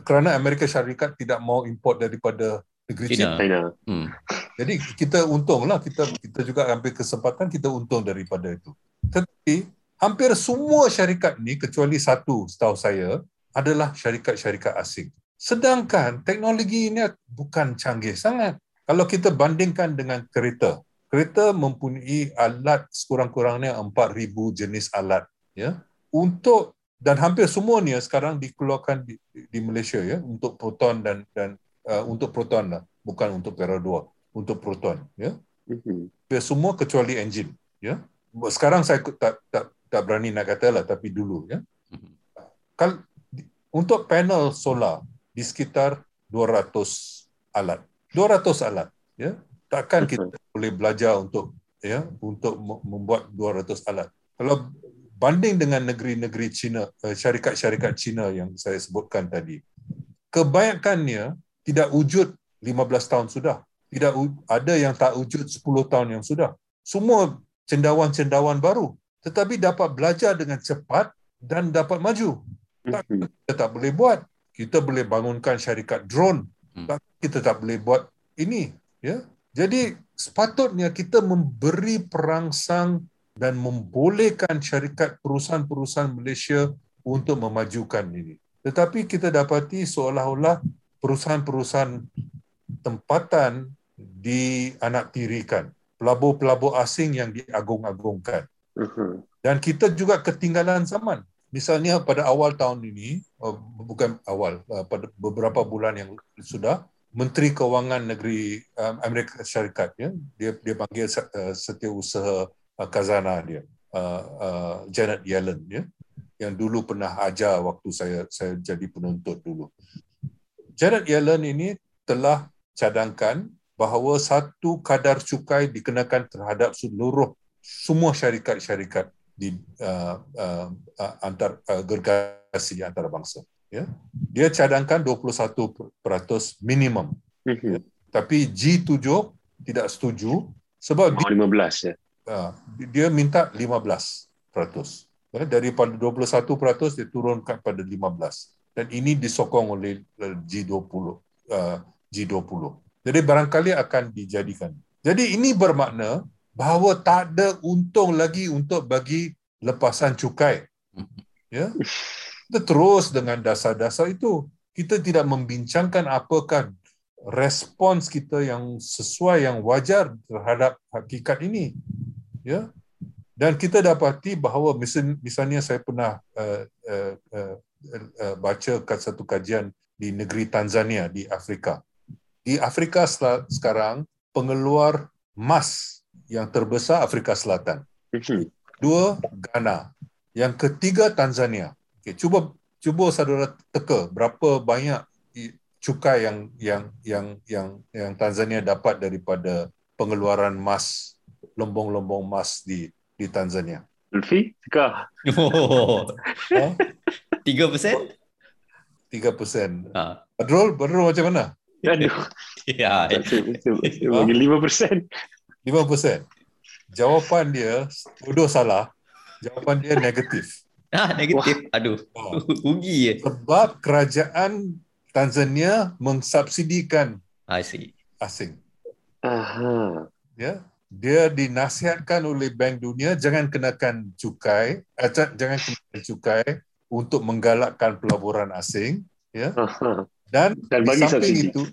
kerana Amerika Syarikat tidak mau import daripada negeri China. China. Hmm. Jadi kita untunglah kita kita juga ambil kesempatan kita untung daripada itu. Tetapi hampir semua syarikat ni kecuali satu setahu saya adalah syarikat-syarikat asing. Sedangkan teknologi ini bukan canggih sangat. Kalau kita bandingkan dengan kereta, kereta mempunyai alat sekurang-kurangnya 4000 jenis alat ya untuk dan hampir semuanya sekarang dikeluarkan di, di Malaysia ya untuk proton dan dan uh, untuk proton lah bukan untuk Perak 2 untuk proton ya mm-hmm. semua kecuali enjin ya sekarang saya tak tak tak berani nak kata lah tapi dulu ya mm-hmm. Kal, untuk panel solar di sekitar 200 alat 200 alat ya takkan kita boleh belajar untuk ya untuk membuat 200 alat kalau banding dengan negeri-negeri Cina eh, syarikat-syarikat Cina yang saya sebutkan tadi kebanyakannya tidak wujud 15 tahun sudah. Tidak ada yang tak wujud 10 tahun yang sudah. Semua cendawan-cendawan baru. Tetapi dapat belajar dengan cepat dan dapat maju. Tak, mhm. kita tak boleh buat. Kita boleh bangunkan syarikat drone. Hmm. Tak, kita tak boleh buat ini. Ya, Jadi sepatutnya kita memberi perangsang dan membolehkan syarikat perusahaan-perusahaan Malaysia untuk memajukan ini. Tetapi kita dapati seolah-olah perusahaan-perusahaan tempatan dianaktirikan. Pelabur-pelabur asing yang diagung-agungkan. Uh-huh. Dan kita juga ketinggalan zaman. Misalnya pada awal tahun ini, oh, bukan awal, uh, pada beberapa bulan yang sudah, Menteri Kewangan Negeri um, Amerika Syarikat, ya, dia dia panggil uh, setiausaha uh, Kazana dia, Janet Yellen, ya, yang dulu pernah ajar waktu saya saya jadi penuntut dulu. Janet Yellen ini telah cadangkan bahawa satu kadar cukai dikenakan terhadap seluruh semua syarikat-syarikat di uh, uh, uh, antar uh, gergasi antarabangsa ya dia cadangkan 21% minimum mm-hmm. ya. tapi G7 tidak setuju sebab oh, 15 ya uh, dia minta 15% ya. daripada 21% dia turunkan pada 15 dan ini disokong oleh G20 uh, G20. Jadi barangkali akan dijadikan. Jadi ini bermakna bahawa tak ada untung lagi untuk bagi lepasan cukai. Ya. Kita terus dengan dasar-dasar itu. Kita tidak membincangkan apakah respons kita yang sesuai yang wajar terhadap hakikat ini. Ya. Dan kita dapati bahawa misalnya saya pernah uh, uh, uh, uh, baca satu kajian di negeri Tanzania di Afrika. Di Afrika sekarang pengeluar emas yang terbesar Afrika Selatan. Dua Ghana. Yang ketiga Tanzania. Okay, cuba cuba saudara teka berapa banyak cukai yang yang yang yang yang Tanzania dapat daripada pengeluaran emas lombong-lombong emas di di Tanzania. Ulfi, teka. Tiga persen? Tiga persen. Ha. Badrul, Badrul macam mana? Aduh. Ya. Bagi lima persen. Lima persen. jawapan dia bodoh salah. Jawapan dia negatif. Ah, negatif. Aduh. Oh. Rugi je. Sebab kerajaan Tanzania mensubsidikan I see. asing. Aha. Ya, dia dinasihatkan oleh Bank Dunia jangan kenakan cukai, eh, jangan kenakan cukai untuk menggalakkan pelaburan asing. Ya, Aha. dan, Dan di bagi samping subsidi. itu,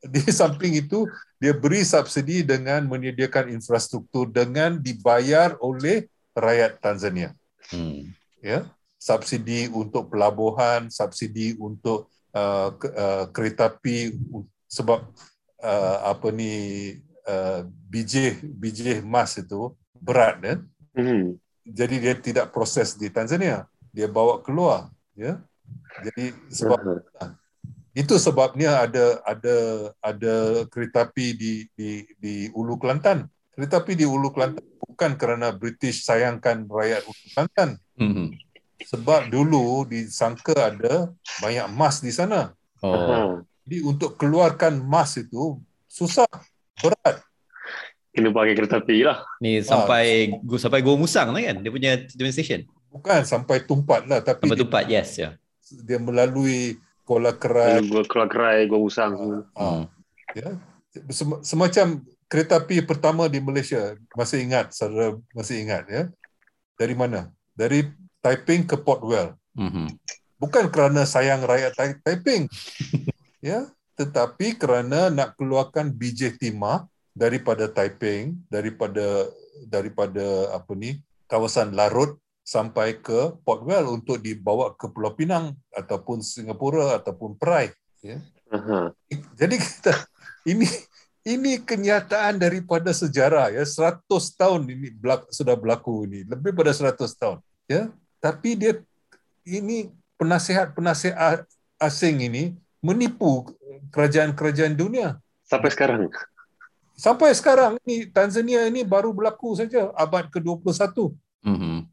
di samping itu dia beri subsidi dengan menyediakan infrastruktur dengan dibayar oleh rakyat Tanzania. Hmm. ya subsidi untuk pelabuhan subsidi untuk uh, ke, uh, kereta api sebab uh, apa ni uh, biji biji emas itu berat kan Hmm. jadi dia tidak proses di Tanzania dia bawa keluar ya jadi sebab Aha. Itu sebabnya ada ada ada kereta api di di di Ulu Kelantan kereta api di Ulu Kelantan bukan kerana British sayangkan rakyat Ulu Kelantan Hmm. sebab dulu disangka ada banyak emas di sana. Oh. Jadi untuk keluarkan emas itu susah, berat. Kena pakai kereta api lah. Ni sampai go sampai Go Musang lah kan dia punya train station. Bukan sampai tumpat lah, tapi Sampai dia, tempat yes ya. dia melalui Kuala Kerai. Keluar kerai, gua usang semua. Ah, ya. Sem- Semacam kereta api pertama di Malaysia. Masih ingat, saudara masih ingat ya? Dari mana? Dari Taiping ke Port Well. Mhm. bukan kerana sayang rakyat Tai- Taiping ya tetapi kerana nak keluarkan biji timah daripada Taiping daripada daripada apa ni kawasan Larut sampai ke Port Well untuk dibawa ke Pulau Pinang ataupun Singapura ataupun Perai Aha. jadi kita ini ini kenyataan daripada sejarah ya 100 tahun ini belak, sudah berlaku ini lebih pada 100 tahun ya tapi dia ini penasihat-penasihat asing ini menipu kerajaan-kerajaan dunia Sampai sekarang. sampai sekarang ini Tanzania ini baru berlaku saja abad ke-21 Mhm.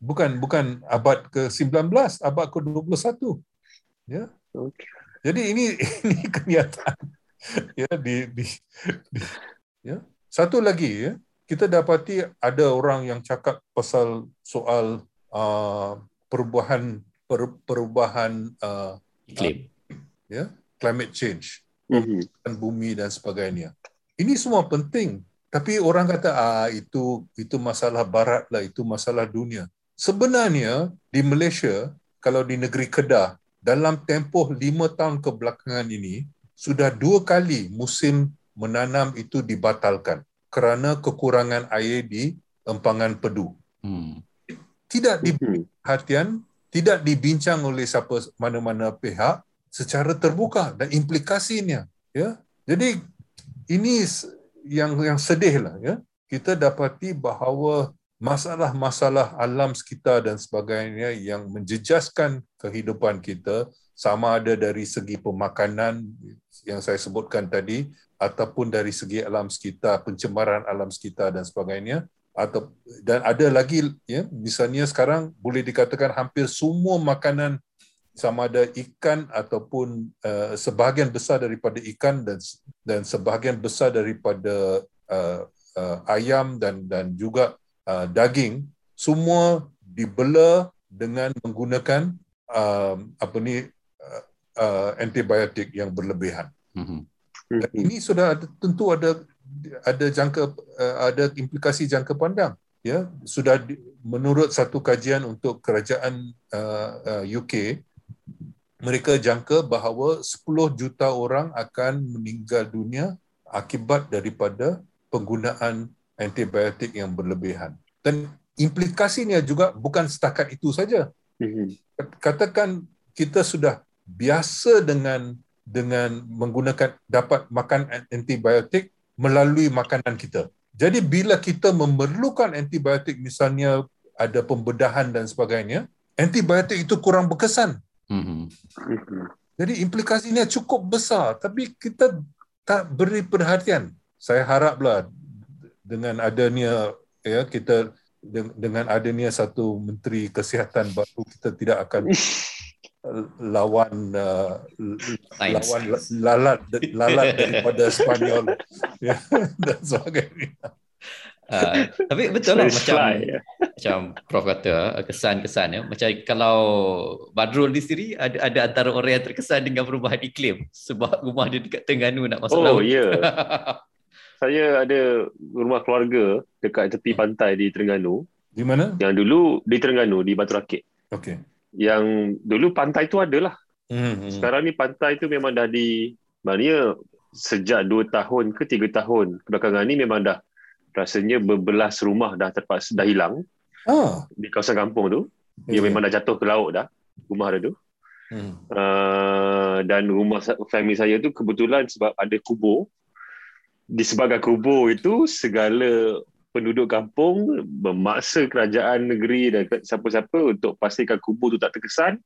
Bukan bukan abad ke-19 abad ke-21 ya Okey. Jadi ini ini kenyataan ya di, di, di ya. Satu lagi ya, kita dapati ada orang yang cakap pasal soal uh, perubahan per, perubahan uh, Iklim. climate change Mhm. dan bumi dan sebagainya. Ini semua penting, tapi orang kata ah itu itu masalah barat lah, itu masalah dunia. Sebenarnya di Malaysia kalau di negeri Kedah dalam tempoh lima tahun kebelakangan ini sudah dua kali musim menanam itu dibatalkan kerana kekurangan air di empangan pedu. Hmm. Tidak di Mhm. perhatian, tidak dibincang oleh siapa mana-mana pihak secara terbuka dan implikasinya ya. Jadi ini yang yang sedih lah ya. Kita dapati bahawa masalah-masalah alam sekitar dan sebagainya yang menjejaskan kehidupan kita sama ada dari segi pemakanan yang saya sebutkan tadi ataupun dari segi alam sekitar, pencemaran alam sekitar dan sebagainya. Atau dan ada lagi ya misalnya sekarang boleh dikatakan hampir semua makanan sama ada ikan ataupun uh, sebahagian besar daripada ikan dan dan sebahagian besar daripada uh, uh, ayam dan dan juga uh, daging semua dibela dengan menggunakan uh, apa ni uh, uh, antibiotik yang berlebihan. Mhm. Dan ini sudah ada, tentu ada ada jangka uh, ada implikasi jangka pandang ya sudah di, menurut satu kajian untuk kerajaan uh, uh, UK mereka jangka bahawa 10 juta orang akan meninggal dunia akibat daripada penggunaan antibiotik yang berlebihan dan implikasinya juga bukan setakat itu saja Mhm. katakan kita sudah biasa dengan dengan menggunakan dapat makan antibiotik melalui makanan kita. Jadi bila kita memerlukan antibiotik misalnya ada pembedahan dan sebagainya, antibiotik itu kurang berkesan. Mhm. Mhm. Jadi implikasinya cukup besar tapi kita tak beri perhatian. Saya haraplah dengan adanya ya kita dengan adanya satu menteri kesihatan baru kita tidak akan lawan uh, Sains. lawan lalat lalat daripada Spanyol ya, dan sebagainya. Uh, tapi betul lah macam fly, ya. macam Prof kata kesan-kesan ya. Macam kalau Badrul di sini ada ada antara orang yang terkesan dengan perubahan iklim sebab rumah dia dekat Terengganu nak masuk Oh, laut. ya. Saya ada rumah keluarga dekat tepi pantai di Terengganu. Di mana? Yang dulu di Terengganu, di Batu Rakit. Okey. Yang dulu pantai tu adalah. Hmm. hmm. Sekarang ni pantai tu memang dah di... Maknanya sejak 2 tahun ke 3 tahun kebelakangan ni memang dah rasanya berbelas rumah dah terpaksa dah hilang Ah. di kawasan kampung tu. Dia memang dah jatuh ke laut dah rumah dia tu. Hmm. Uh, dan rumah family saya tu kebetulan sebab ada kubur. Di sebagai kubur itu segala penduduk kampung memaksa kerajaan negeri dan siapa-siapa untuk pastikan kubur tu tak terkesan.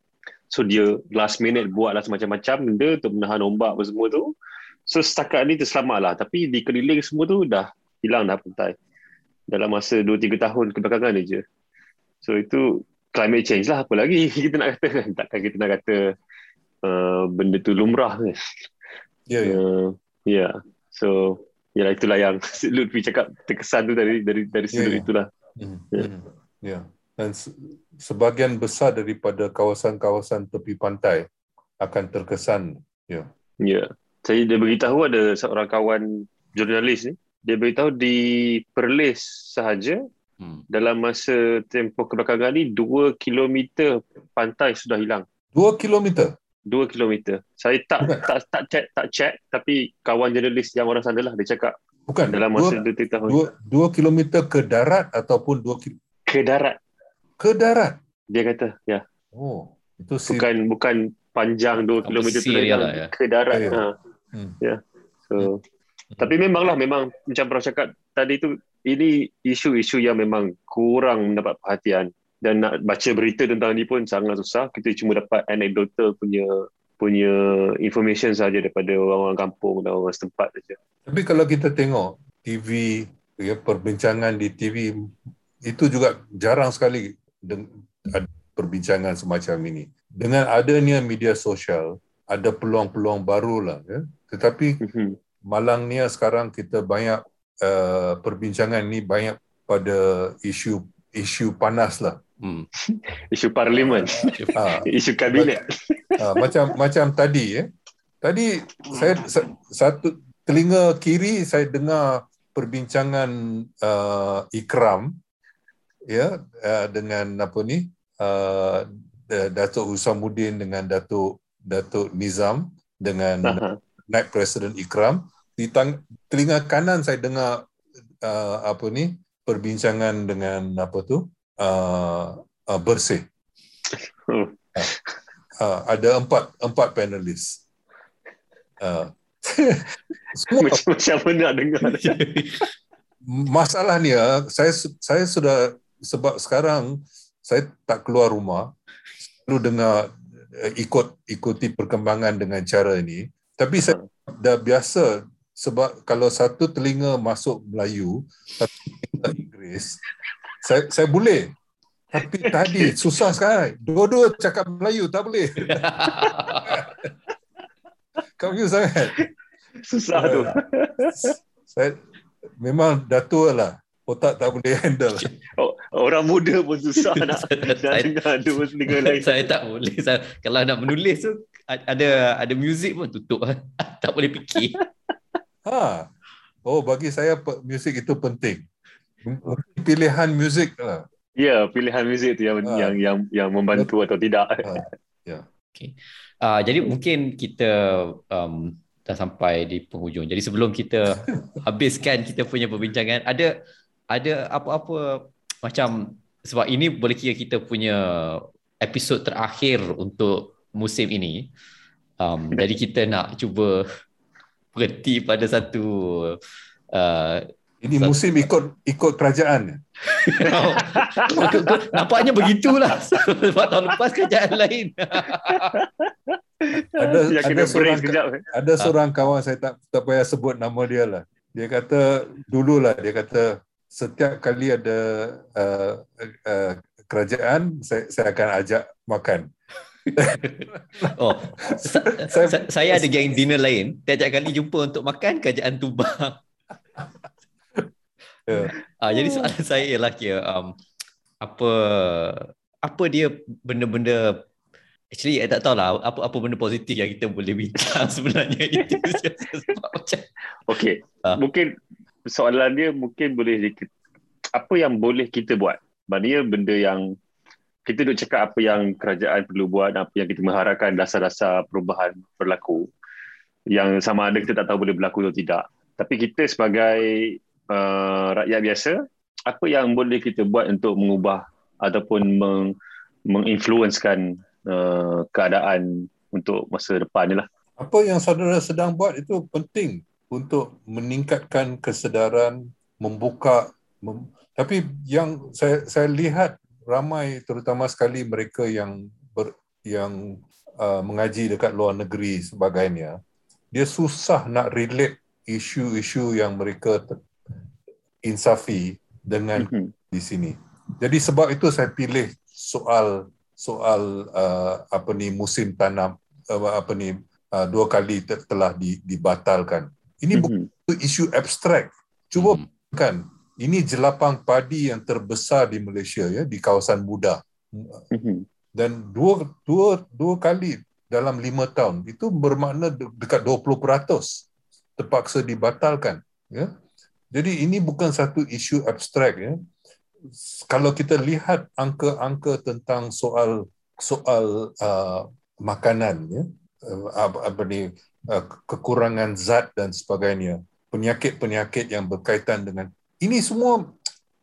So dia last minute buatlah semacam-macam benda untuk menahan ombak apa semua tu. So setakat ni terselamatlah tapi di keliling semua tu dah hilang dah pantai. Dalam masa 2-3 tahun kebelakangan je. So itu climate change lah apa lagi kita nak kata kan takkan kita nak kata uh, benda tu lumrah kan Ya, ya. uh, yeah so ya itulah yang Lutfi cakap terkesan tu dari dari dari sudut Ya, ya. itulah Hmm. Ya. Hmm. Ya. Dan se- sebahagian besar daripada kawasan-kawasan tepi pantai akan terkesan. Ya. ya yeah. saya dia beritahu ada seorang kawan jurnalis ni dia beritahu di Perlis sahaja Hmm. dalam masa tempoh kebelakangan ni 2 km pantai sudah hilang Dua kilometer. 2 km. Saya tak tak tak check tak check tapi kawan jurnalis yang orang sana lah dia cakap Bukan. dalam dua, masa 2 tahun dua, dua kilometer ke darat ataupun dua ki- ke darat ke darat. dia kata ya Oh, itu si bukan bukan panjang 2 Apa km tu sir ialah, ya. ke darat Ya, ya. ha Hmm. so tapi memanglah memang macam Prof cakap tadi tu ini isu-isu yang memang kurang mendapat perhatian dan nak baca berita tentang ni pun sangat susah kita cuma dapat anecdotal punya punya information saja daripada orang-orang kampung dan orang setempat saja Tapi kalau kita tengok TV, ya, perbincangan di TV, itu juga jarang sekali ada perbincangan semacam ini. Dengan adanya media sosial, ada peluang-peluang baru lah. Ya. Tetapi Mhm. malangnya sekarang kita banyak uh, perbincangan ni banyak pada isu isu panas lah. Hmm. isu parlimen Ha, isu kabinet ha, macam macam tadi ya. Tadi saya sa- satu telinga kiri saya dengar perbincangan uh, Ikram ya uh, dengan apa ni uh, Datuk Husamuddin dengan Datuk Datuk Nizam dengan Aha. Naib Presiden Ikram di tang, telinga kanan saya dengar uh, apa ni perbincangan dengan apa tu uh, uh, bersih. Oh. uh, ada empat empat panelis uh, macam macam mana nak dengar? Masalahnya saya su- saya sudah sebab sekarang saya tak keluar rumah selalu dengar uh, ikut ikuti perkembangan dengan cara ini tapi saya dah biasa sebab kalau satu telinga masuk Melayu satu telinga Inggeris saya saya boleh. Tapi tadi susah sekali dua-dua cakap Melayu tak boleh. Confuse sangat. Susah tu. saya memang dah tua lah. Otak tak boleh handle. Oh, orang muda pun susah nak, nak Saya- dengar dua telinga lain. saya tak boleh. Saya, kalau nak menulis tu ada ada muzik pun tutup. Tak boleh fikir. Ha. Oh, bagi saya muzik itu penting. M- mungkin Pilihan muzik lah. Ya, pilihan muzik tu yang Ah. yang yang yang membantu atau tidak. uh, jadi mungkin kita um, dah sampai di penghujung jadi sebelum kita habiskan kita punya perbincangan ada ada apa-apa macam sebab ini boleh kira kita punya episod terakhir untuk musim ini um, jadi kita nak cuba berhenti pada satu uh, Ini musim ikut ikut kerajaan. nampaknya begitulah. Sebab tahun lepas kerjaan lain. Ada yang ada seorang sekejap. ada seorang kawan saya tak tak payah sebut nama dia lah. Dia kata dululah dia kata setiap kali ada uh, uh, kerajaan saya saya akan ajak makan. oh. Sa- Saya- sa- saya ada geng dinner lain. Tiap-tiap kali jumpa untuk makan kerajaan tumbang Uh, jadi soalan saya ialah kira um, apa apa dia benda-benda actually saya tak tahu lah apa apa benda positif yang kita boleh bincang sebenarnya itu sebab macam okey. Uh. mungkin soalan dia mungkin boleh apa yang boleh kita buat? Maknanya benda yang kita duk cakap apa yang kerajaan perlu buat apa yang kita mengharapkan dasar-dasar perubahan berlaku yang sama ada kita tak tahu boleh berlaku atau tidak. Tapi kita sebagai uh, rakyat biasa apa yang boleh kita buat untuk mengubah ataupun meng, menginfluenskan uh, keadaan untuk masa depan ni lah. Apa yang saudara sedang buat itu penting untuk meningkatkan kesedaran, membuka. Mem- tapi yang saya saya lihat ramai terutama sekali mereka yang ber, yang uh, mengaji dekat luar negeri sebagainya, dia susah nak relate isu-isu yang mereka insafi dengan mm-hmm. di sini. Jadi sebab itu saya pilih soal soal uh, apa ni musim tanam uh, apa ni uh, dua kali te- telah di, dibatalkan. Ini mm-hmm. bukan isu abstrak. Cuba mm-hmm. kan ini jelapang padi yang terbesar di Malaysia ya di kawasan Buda. Mm-hmm. Dan dua dua dua kali dalam lima tahun itu bermakna dekat 20% terpaksa dibatalkan ya. Jadi ini bukan satu isu abstrak ya. Kalau kita lihat angka-angka tentang soal soal uh, makanan ya, uh, apa, ni uh, kekurangan zat dan sebagainya, penyakit-penyakit yang berkaitan dengan ini semua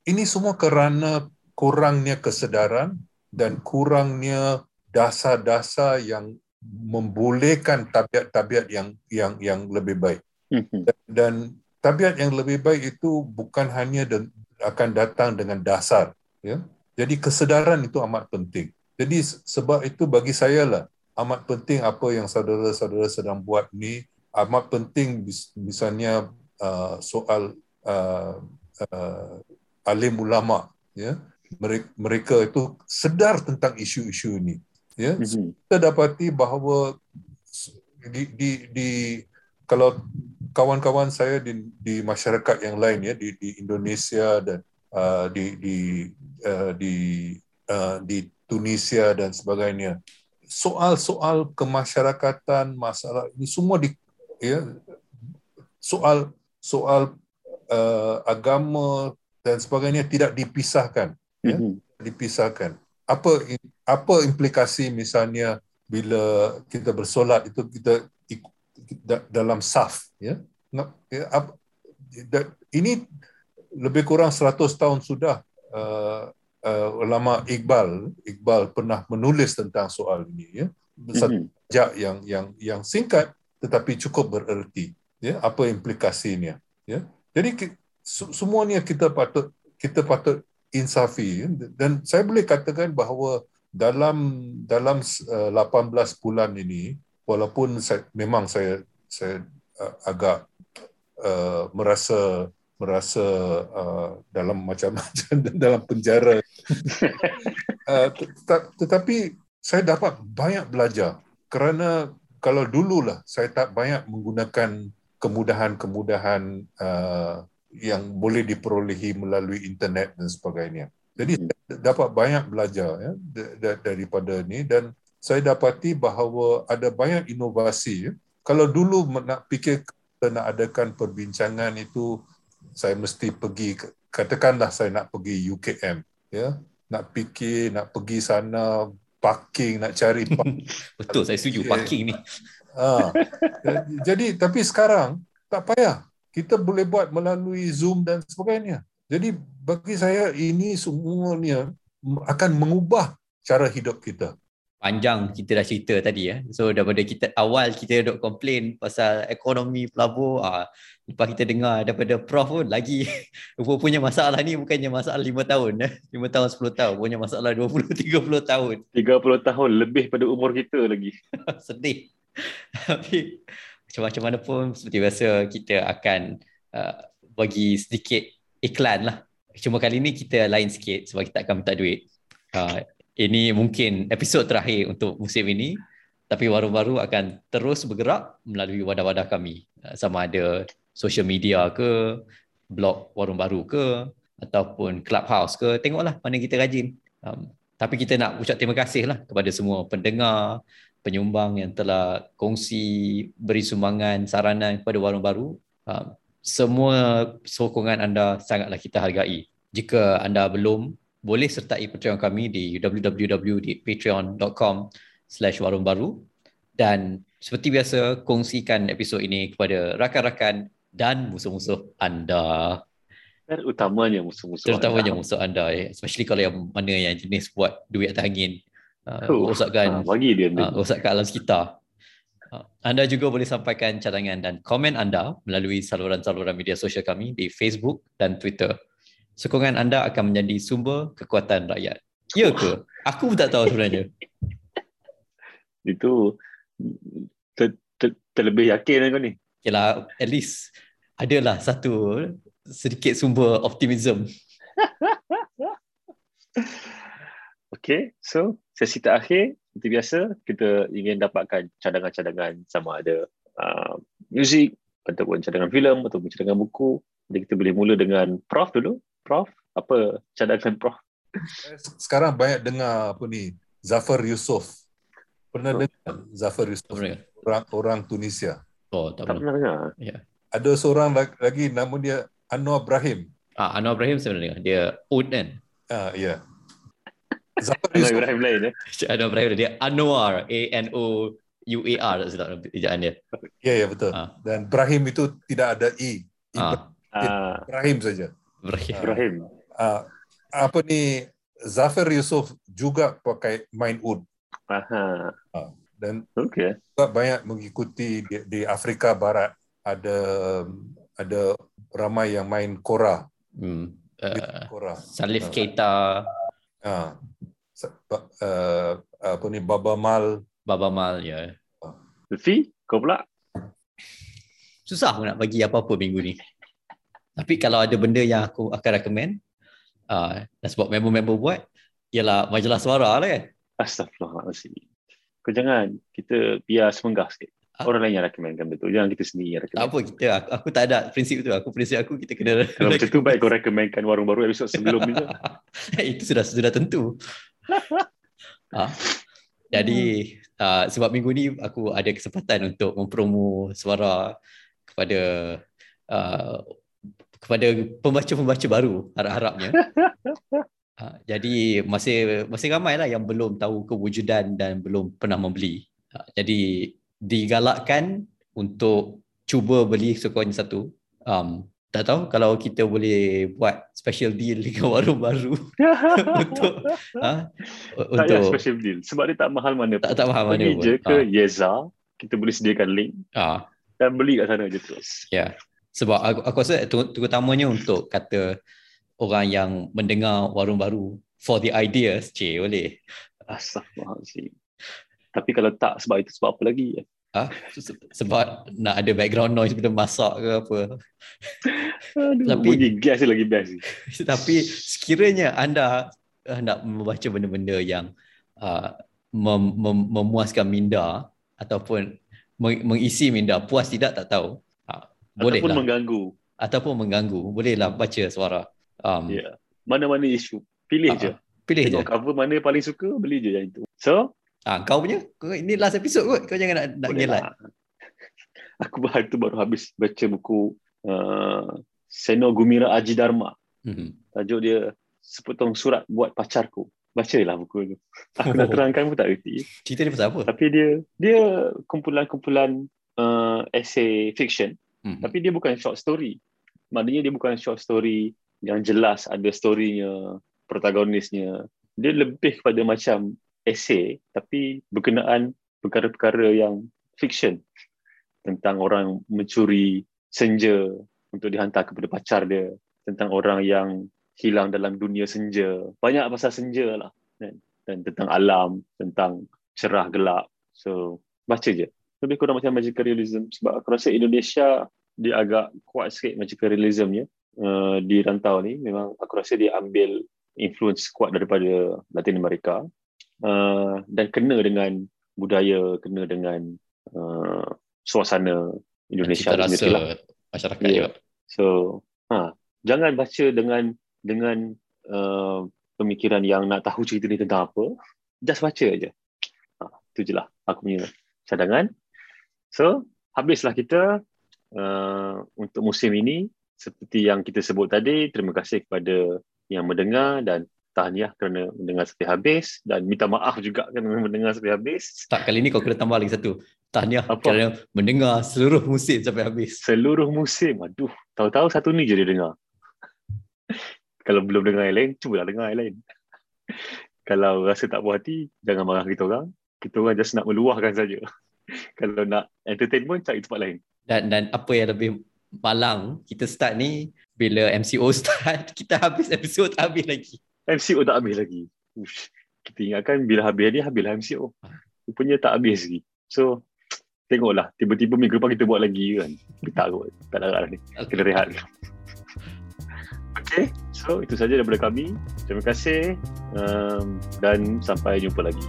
ini semua kerana kurangnya kesedaran dan kurangnya dasar-dasar yang membolehkan tabiat-tabiat yang yang yang lebih baik. Mhm. Dan tabiat yang lebih baik itu bukan hanya de- akan datang dengan dasar ya. Jadi kesedaran itu amat penting. Jadi sebab itu bagi saya lah amat penting apa yang saudara-saudara sedang buat ni amat penting misalnya uh, soal uh, uh, alim ulama ya. Mereka, mereka itu sedar tentang isu-isu ini ya. Mm-hmm. kita dapati bahawa di di, di kalau kawan-kawan saya di, di masyarakat yang lain ya di, di Indonesia dan uh, di di uh, di uh, di Tunisia dan sebagainya. Soal-soal kemasyarakatan masalah ini semua di ya soal soal uh, agama dan sebagainya tidak dipisahkan ya. Mm-hmm. dipisahkan. Apa apa implikasi misalnya bila kita bersolat itu kita dalam saf ya, ya ini lebih kurang 100 tahun sudah uh, uh, ulama Iqbal Iqbal pernah menulis tentang soal ini ya satu mm-hmm. yang yang yang singkat tetapi cukup bererti ya apa implikasinya ya jadi semuanya kita patut kita patut insafi ya? dan saya boleh katakan bahawa dalam dalam uh, 18 bulan ini walaupun saya, memang saya saya uh, agak uh, merasa merasa uh, dalam macam-macam dalam penjara uh, tet- tetapi saya dapat banyak belajar kerana kalau dululah saya tak banyak menggunakan kemudahan-kemudahan uh, yang boleh diperolehi melalui internet dan sebagainya. Jadi hmm. dapat banyak belajar ya daripada ni dan saya dapati bahawa ada banyak inovasi. Kalau dulu nak fikir kita nak adakan perbincangan itu, saya mesti pergi, katakanlah saya nak pergi UKM. ya Nak fikir, nak pergi sana, parking, nak cari parking. Betul, saya setuju parking ni. Ha. Jadi, tapi sekarang, tak payah. Kita boleh buat melalui Zoom dan sebagainya. Jadi, bagi saya, ini semuanya akan mengubah cara hidup kita panjang kita dah cerita tadi ya. So daripada kita awal kita dok komplain pasal ekonomi pelabur ah lepas kita dengar daripada prof pun lagi punya masalah ni bukannya masalah 5 tahun ya. 5 tahun 10 tahun punya masalah 20 30 tahun. 30 tahun lebih pada umur kita lagi. Sedih. Tapi macam-macam mana pun seperti biasa kita akan uh, bagi sedikit iklan lah. Cuma kali ni kita lain sikit sebab kita akan minta duit. Uh, ini mungkin episod terakhir untuk musim ini tapi Warung Baru akan terus bergerak melalui wadah-wadah kami uh, sama ada social media ke blog Warung Baru ke ataupun Clubhouse ke, tengoklah mana kita rajin. Um, tapi kita nak ucap terima kasih lah kepada semua pendengar, penyumbang yang telah kongsi, beri sumbangan, saranan kepada Warung Baru. Um, semua sokongan anda sangatlah kita hargai. Jika anda belum, boleh sertai Patreon kami di www.patreon.com slash warung baru dan seperti biasa kongsikan episod ini kepada rakan-rakan dan musuh-musuh anda. Terutamanya musuh-musuh Terutamanya anda. musuh anda. Eh. Especially kalau yang mana yang jenis buat duit atas angin. Uh, oh, rosakkan, uh, bagi dia uh, rosakkan alam sekitar. Uh, anda juga boleh sampaikan cadangan dan komen anda melalui saluran-saluran media sosial kami di Facebook dan Twitter sokongan anda akan menjadi sumber kekuatan rakyat. Ya ke? Aku pun tak tahu sebenarnya. Itu ter, ter, terlebih yakin kau ni. Yalah, at least adalah satu sedikit sumber optimism. okay, so sesi terakhir seperti biasa kita ingin dapatkan cadangan-cadangan sama ada uh, muzik ataupun cadangan filem ataupun cadangan buku. Jadi kita boleh mula dengan Prof dulu. Prof, apa cadangan Prof? Sekarang banyak dengar apa ni, Zafar Yusof. Pernah oh. dengar Zafar Yusof? Orang, orang Tunisia. Oh, tak, tak pernah dengar. Ya. Ada seorang lagi, nama dia Anwar Ibrahim. Ah, Anwar Ibrahim saya pernah dengar. Dia Ud kan? Ah, ya. Zafar Yusof. Anwar Ibrahim lain ya? Anwar Ibrahim dia Anwar, A-N-O UAR tak silap ejaan dia. Ya, ya betul. Ah. Dan Ibrahim itu tidak ada I. Ah. Ibrahim saja. Ibrahim. Ibrahim. Uh, apa ni Zafir Yusof juga pakai main ud. Aha. Uh, dan okay. juga banyak mengikuti di, di Afrika Barat ada ada ramai yang main kora. Hmm. Uh, kora. Salif uh, Keita. Uh, uh, apa ni Baba Mal. Baba Mal ya. Uh. Lutfi, kau pula? Susah aku nak bagi apa-apa minggu ni. Tapi kalau ada benda yang aku akan recommend uh, dan sebab member-member buat ialah majalah suara lah kan. Astagfirullahaladzim. Kau jangan kita biar semenggah sikit. Ah. Orang lain yang recommendkan betul. Jangan kita sendiri yang recommend. Tak apa kita. Aku, aku tak ada prinsip tu. Aku prinsip aku kita kena Kalau macam tu baik kau recommendkan warung baru episod sebelum ni. Itu sudah sudah tentu. ha. Jadi uh, sebab minggu ni aku ada kesempatan untuk mempromo suara kepada uh, kepada pembaca-pembaca baru harap-harapnya. ha, jadi masih masih ramai lah yang belum tahu kewujudan dan belum pernah membeli. Ha, jadi digalakkan untuk cuba beli sekurang satu. Um, tak tahu kalau kita boleh buat special deal dengan warung baru untuk ha, tak untuk special deal sebab dia tak mahal mana tak, tak mahal mana pun. je ke ha. Yeza kita boleh sediakan link ha. dan beli kat sana je terus. Ya. Yeah. Sebab aku, aku rasa terutamanya untuk kata orang yang mendengar warung baru for the ideas, cik boleh. Astagfirullahaladzim. Tapi kalau tak sebab itu sebab apa lagi? Ha? Sebab nak ada background noise bila masak ke apa. Aduh, tapi, bunyi gas lagi best. tapi sekiranya anda nak membaca benda-benda yang uh, mem- mem- memuaskan minda ataupun mengisi minda puas tidak tak tahu boleh ataupun lah. mengganggu. Ataupun mengganggu. Bolehlah baca suara. Um, yeah. mana-mana isu. Pilih uh, je pilih Tengok je. cover mana paling suka beli je yang itu. So? Ah kau punya? Ini last episode kot. Kau jangan nak nak ngelat lah. aku baru tu baru habis baca buku uh, Seno Gumira Aji Dharma. Mm-hmm. tajuk dia sepotong surat buat pacarku. Baca lah buku tu. Aku oh. nak terangkan pun tak reti. Cerita dia pasal apa? Tapi dia dia kumpulan-kumpulan uh, essay fiction Hmm. Tapi dia bukan short story. Maknanya dia bukan short story yang jelas ada storynya, protagonisnya. Dia lebih kepada macam essay tapi berkenaan perkara-perkara yang fiction tentang orang mencuri senja untuk dihantar kepada pacar dia, tentang orang yang hilang dalam dunia senja. Banyak pasal senja lah. Dan, dan tentang alam, tentang cerah gelap. So, baca je lebih kurang macam magical realism sebab aku rasa Indonesia dia agak kuat sikit magical realismnya uh, di rantau ni memang aku rasa dia ambil influence kuat daripada Latin America uh, dan kena dengan budaya kena dengan uh, suasana Indonesia Cita rasa lah. masyarakat yeah. juga so ha jangan baca dengan dengan uh, pemikiran yang nak tahu cerita ni tentang apa, just baca aja. Ha, itu je lah aku punya cadangan. So, habislah kita uh, untuk musim ini. Seperti yang kita sebut tadi, terima kasih kepada yang mendengar dan tahniah kerana mendengar sampai habis dan minta maaf juga kerana mendengar sampai habis. Tak, kali ni kau kena tambah lagi satu. Tahniah Apa? kerana mendengar seluruh musim sampai habis. Seluruh musim. Aduh, tahu-tahu satu ni je dia dengar. Kalau belum dengar yang lain, cubalah dengar yang lain. Kalau rasa tak puas hati, jangan marah kita orang. Kita orang just nak meluahkan saja. Kalau nak entertainment, cari tempat lain. Dan dan apa yang lebih malang, kita start ni, bila MCO start, kita habis MCO tak habis lagi. MCO tak habis lagi. Ush. Kita ingatkan bila habis ni, habislah MCO. Rupanya tak habis lagi. So, tengoklah. Tiba-tiba minggu depan kita buat lagi kan. Kita tak tak nak ni. Kena rehat. Okay, so itu saja daripada kami. Terima kasih um, dan sampai jumpa lagi.